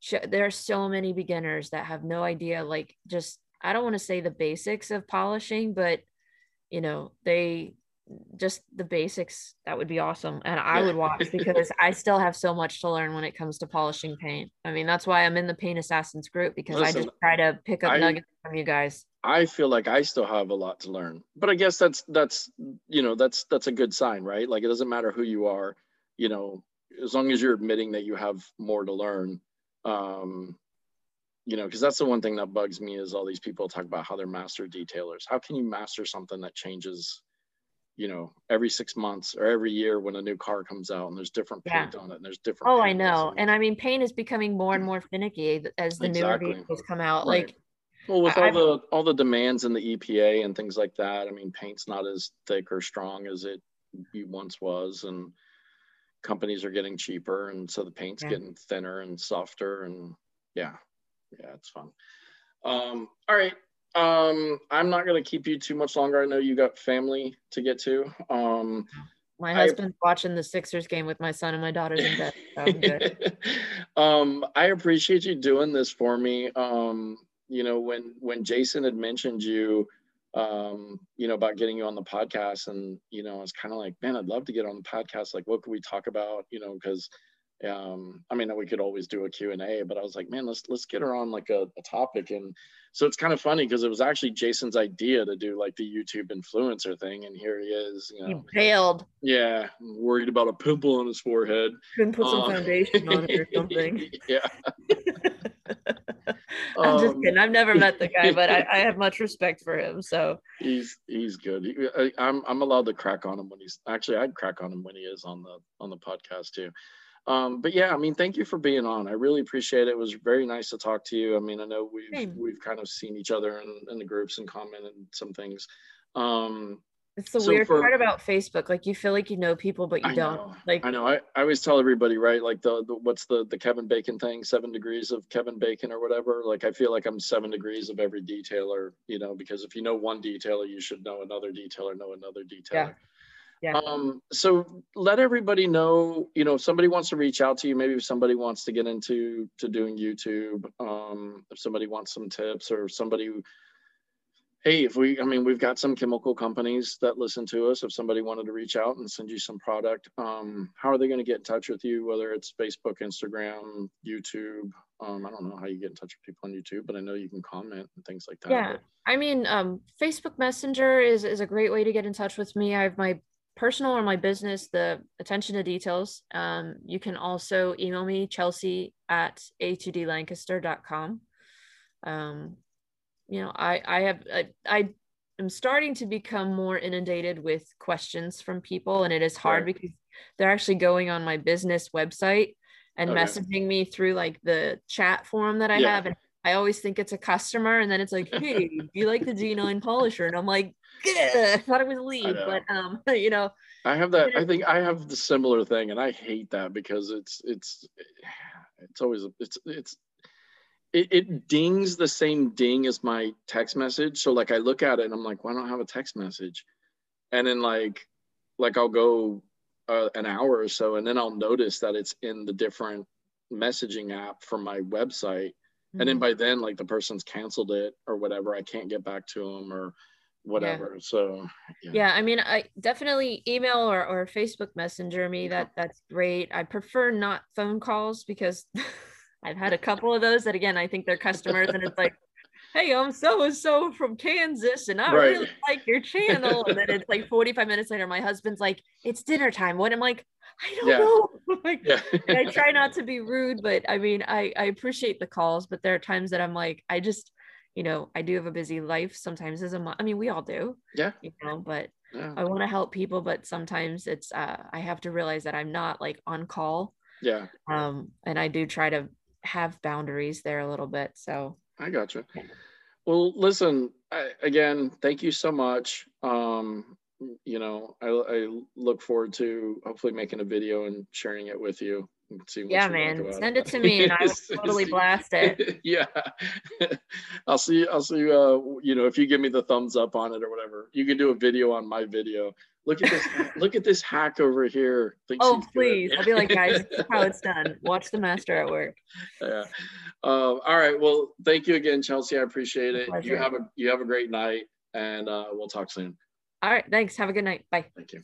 show there are so many beginners that have no idea, like, just, I don't want to say the basics of polishing, but, you know, they just the basics, that would be awesome. And I would watch because I still have so much to learn when it comes to polishing paint. I mean, that's why I'm in the paint Assassins group because I just try to pick up I- nuggets from you guys. I feel like i still have a lot to learn but i guess that's that's you know that's that's a good sign right like it doesn't matter who you are you know as long as you're admitting that you have more to learn um you know because that's the one thing that bugs me is all these people talk about how they're master detailers how can you master something that changes you know every six months or every year when a new car comes out and there's different Yeah. paint on it and there's different Oh, I know. And I mean, paint is becoming more and more finicky as the newer vehicles come out. Right. Like, Well, with I- all I've- the all the demands in the EPA and things like that, I mean, paint's not as thick or strong as it once was, and companies are getting cheaper, and so the paint's Yeah. getting thinner and softer, and yeah, yeah, it's fun. Um, all right, um, I'm not gonna keep you too much longer. I know you got family to get to. Um, my I- husband's watching the Sixers game with my son, and my daughter's in bed. So um, I appreciate you doing this for me. Um, you know, when when Jason had mentioned you, um, you know, about getting you on the podcast, and you know, I was kind of like, man, I'd love to get on the podcast. Like, what could we talk about? You know, because um, I mean, we could always do a Q and A, but I was like, man, let's let's get her on like a, a topic. And so it's kind of funny because it was actually Jason's idea to do like the YouTube influencer thing, and here he is. You He know, bailed. yeah, worried about a pimple on his forehead. Couldn't put some Um, foundation on it or something. Yeah. I'm just Um, kidding. I've never met the guy, but I, I have much respect for him. So He's he's good. He- I, I'm I'm allowed to crack on him when he's actually I'd crack on him when he is on the on the podcast too. Um, but yeah, I mean, thank you for being on. I really appreciate it. It was very nice to talk to you. I mean, I know we've Same. we've kind of seen each other in, in the groups and commented some things. Um, it's the So weird for- part about Facebook. Like you feel like you know people, but you I don't. know, Like I know. I, I always tell everybody, right? Like the, the what's the the Kevin Bacon thing, seven degrees of Kevin Bacon or whatever. Like I feel like I'm seven degrees of every detailer, you know, because if you know one detailer, you should know another detailer, know another detailer. Yeah. Um, so let everybody know, you know, if somebody wants to reach out to you, maybe if somebody wants to get into to doing YouTube, um, if somebody wants some tips or somebody who hey, if we, I mean, we've got some chemical companies that listen to us. If somebody wanted to reach out and send you some product, um, how are they going to get in touch with you? Whether it's Facebook, Instagram, YouTube. Um, I don't know how you get in touch with people on YouTube, but I know you can comment and things like that. Yeah. I mean, um, Facebook Messenger is is a great way to get in touch with me. I have my personal or my business, the attention to details. Um, you can also email me, Chelsea at a2dlancaster.com. Um, you know, I I have I, I am starting to become more inundated with questions from people, and it is hard Right. because they're actually going on my business website and Okay. messaging me through like the chat forum that I Yeah. have, and I always think it's a customer, and then it's like, hey, do you like the G9 polisher? And I'm like, "Gah, I thought it was Lee, but um, you know, I have that. I think I have the similar thing, and I hate that because it's it's. it's always it's it's it, it dings the same ding as my text message. So like I look at it and I'm like, why don't I have a text message? And then like like I'll go uh, an hour or so, and then I'll notice that it's in the different messaging app for my website. And then Mhm. by then, like the person's canceled it or whatever, I can't get back to them or whatever. So yeah i mean i definitely email or, or facebook messenger me that that's great i prefer not phone calls because i've had a couple of those that again i think they're customers and it's like hey i'm so and so from kansas and i Right. really like your channel and then it's like 45 minutes later my husband's like it's dinner time what i'm like i don't Yeah. know like yeah. I try not to be rude, but I mean, I, I appreciate the calls, but there are times that I'm like, I just, you know, I do have a busy life sometimes as a mom. I mean, we all do, yeah. you know, but Yeah. I want to help people, but sometimes it's, uh, I have to realize that I'm not like on call. Yeah. Um, and I do try to have boundaries there a little bit. So I gotcha. Well, listen, I, again, thank you so much. Um, you know, I, I look forward to hopefully making a video and sharing it with you. And see what yeah, man, send it to me and I will totally blast it. yeah, I'll see. I'll see. Uh, you know, if you give me the thumbs up on it or whatever, you can do a video on my video. Look at this. look at this hack over here. Thinks Oh, please. I'll be like, guys, this is how it's done. Watch the master at work. yeah. Um, all right. Well, thank you again, Chelsea. I appreciate it. You have a you have a great night, and uh, we'll talk soon. All right. Thanks. Have a good night. Bye. Thank you.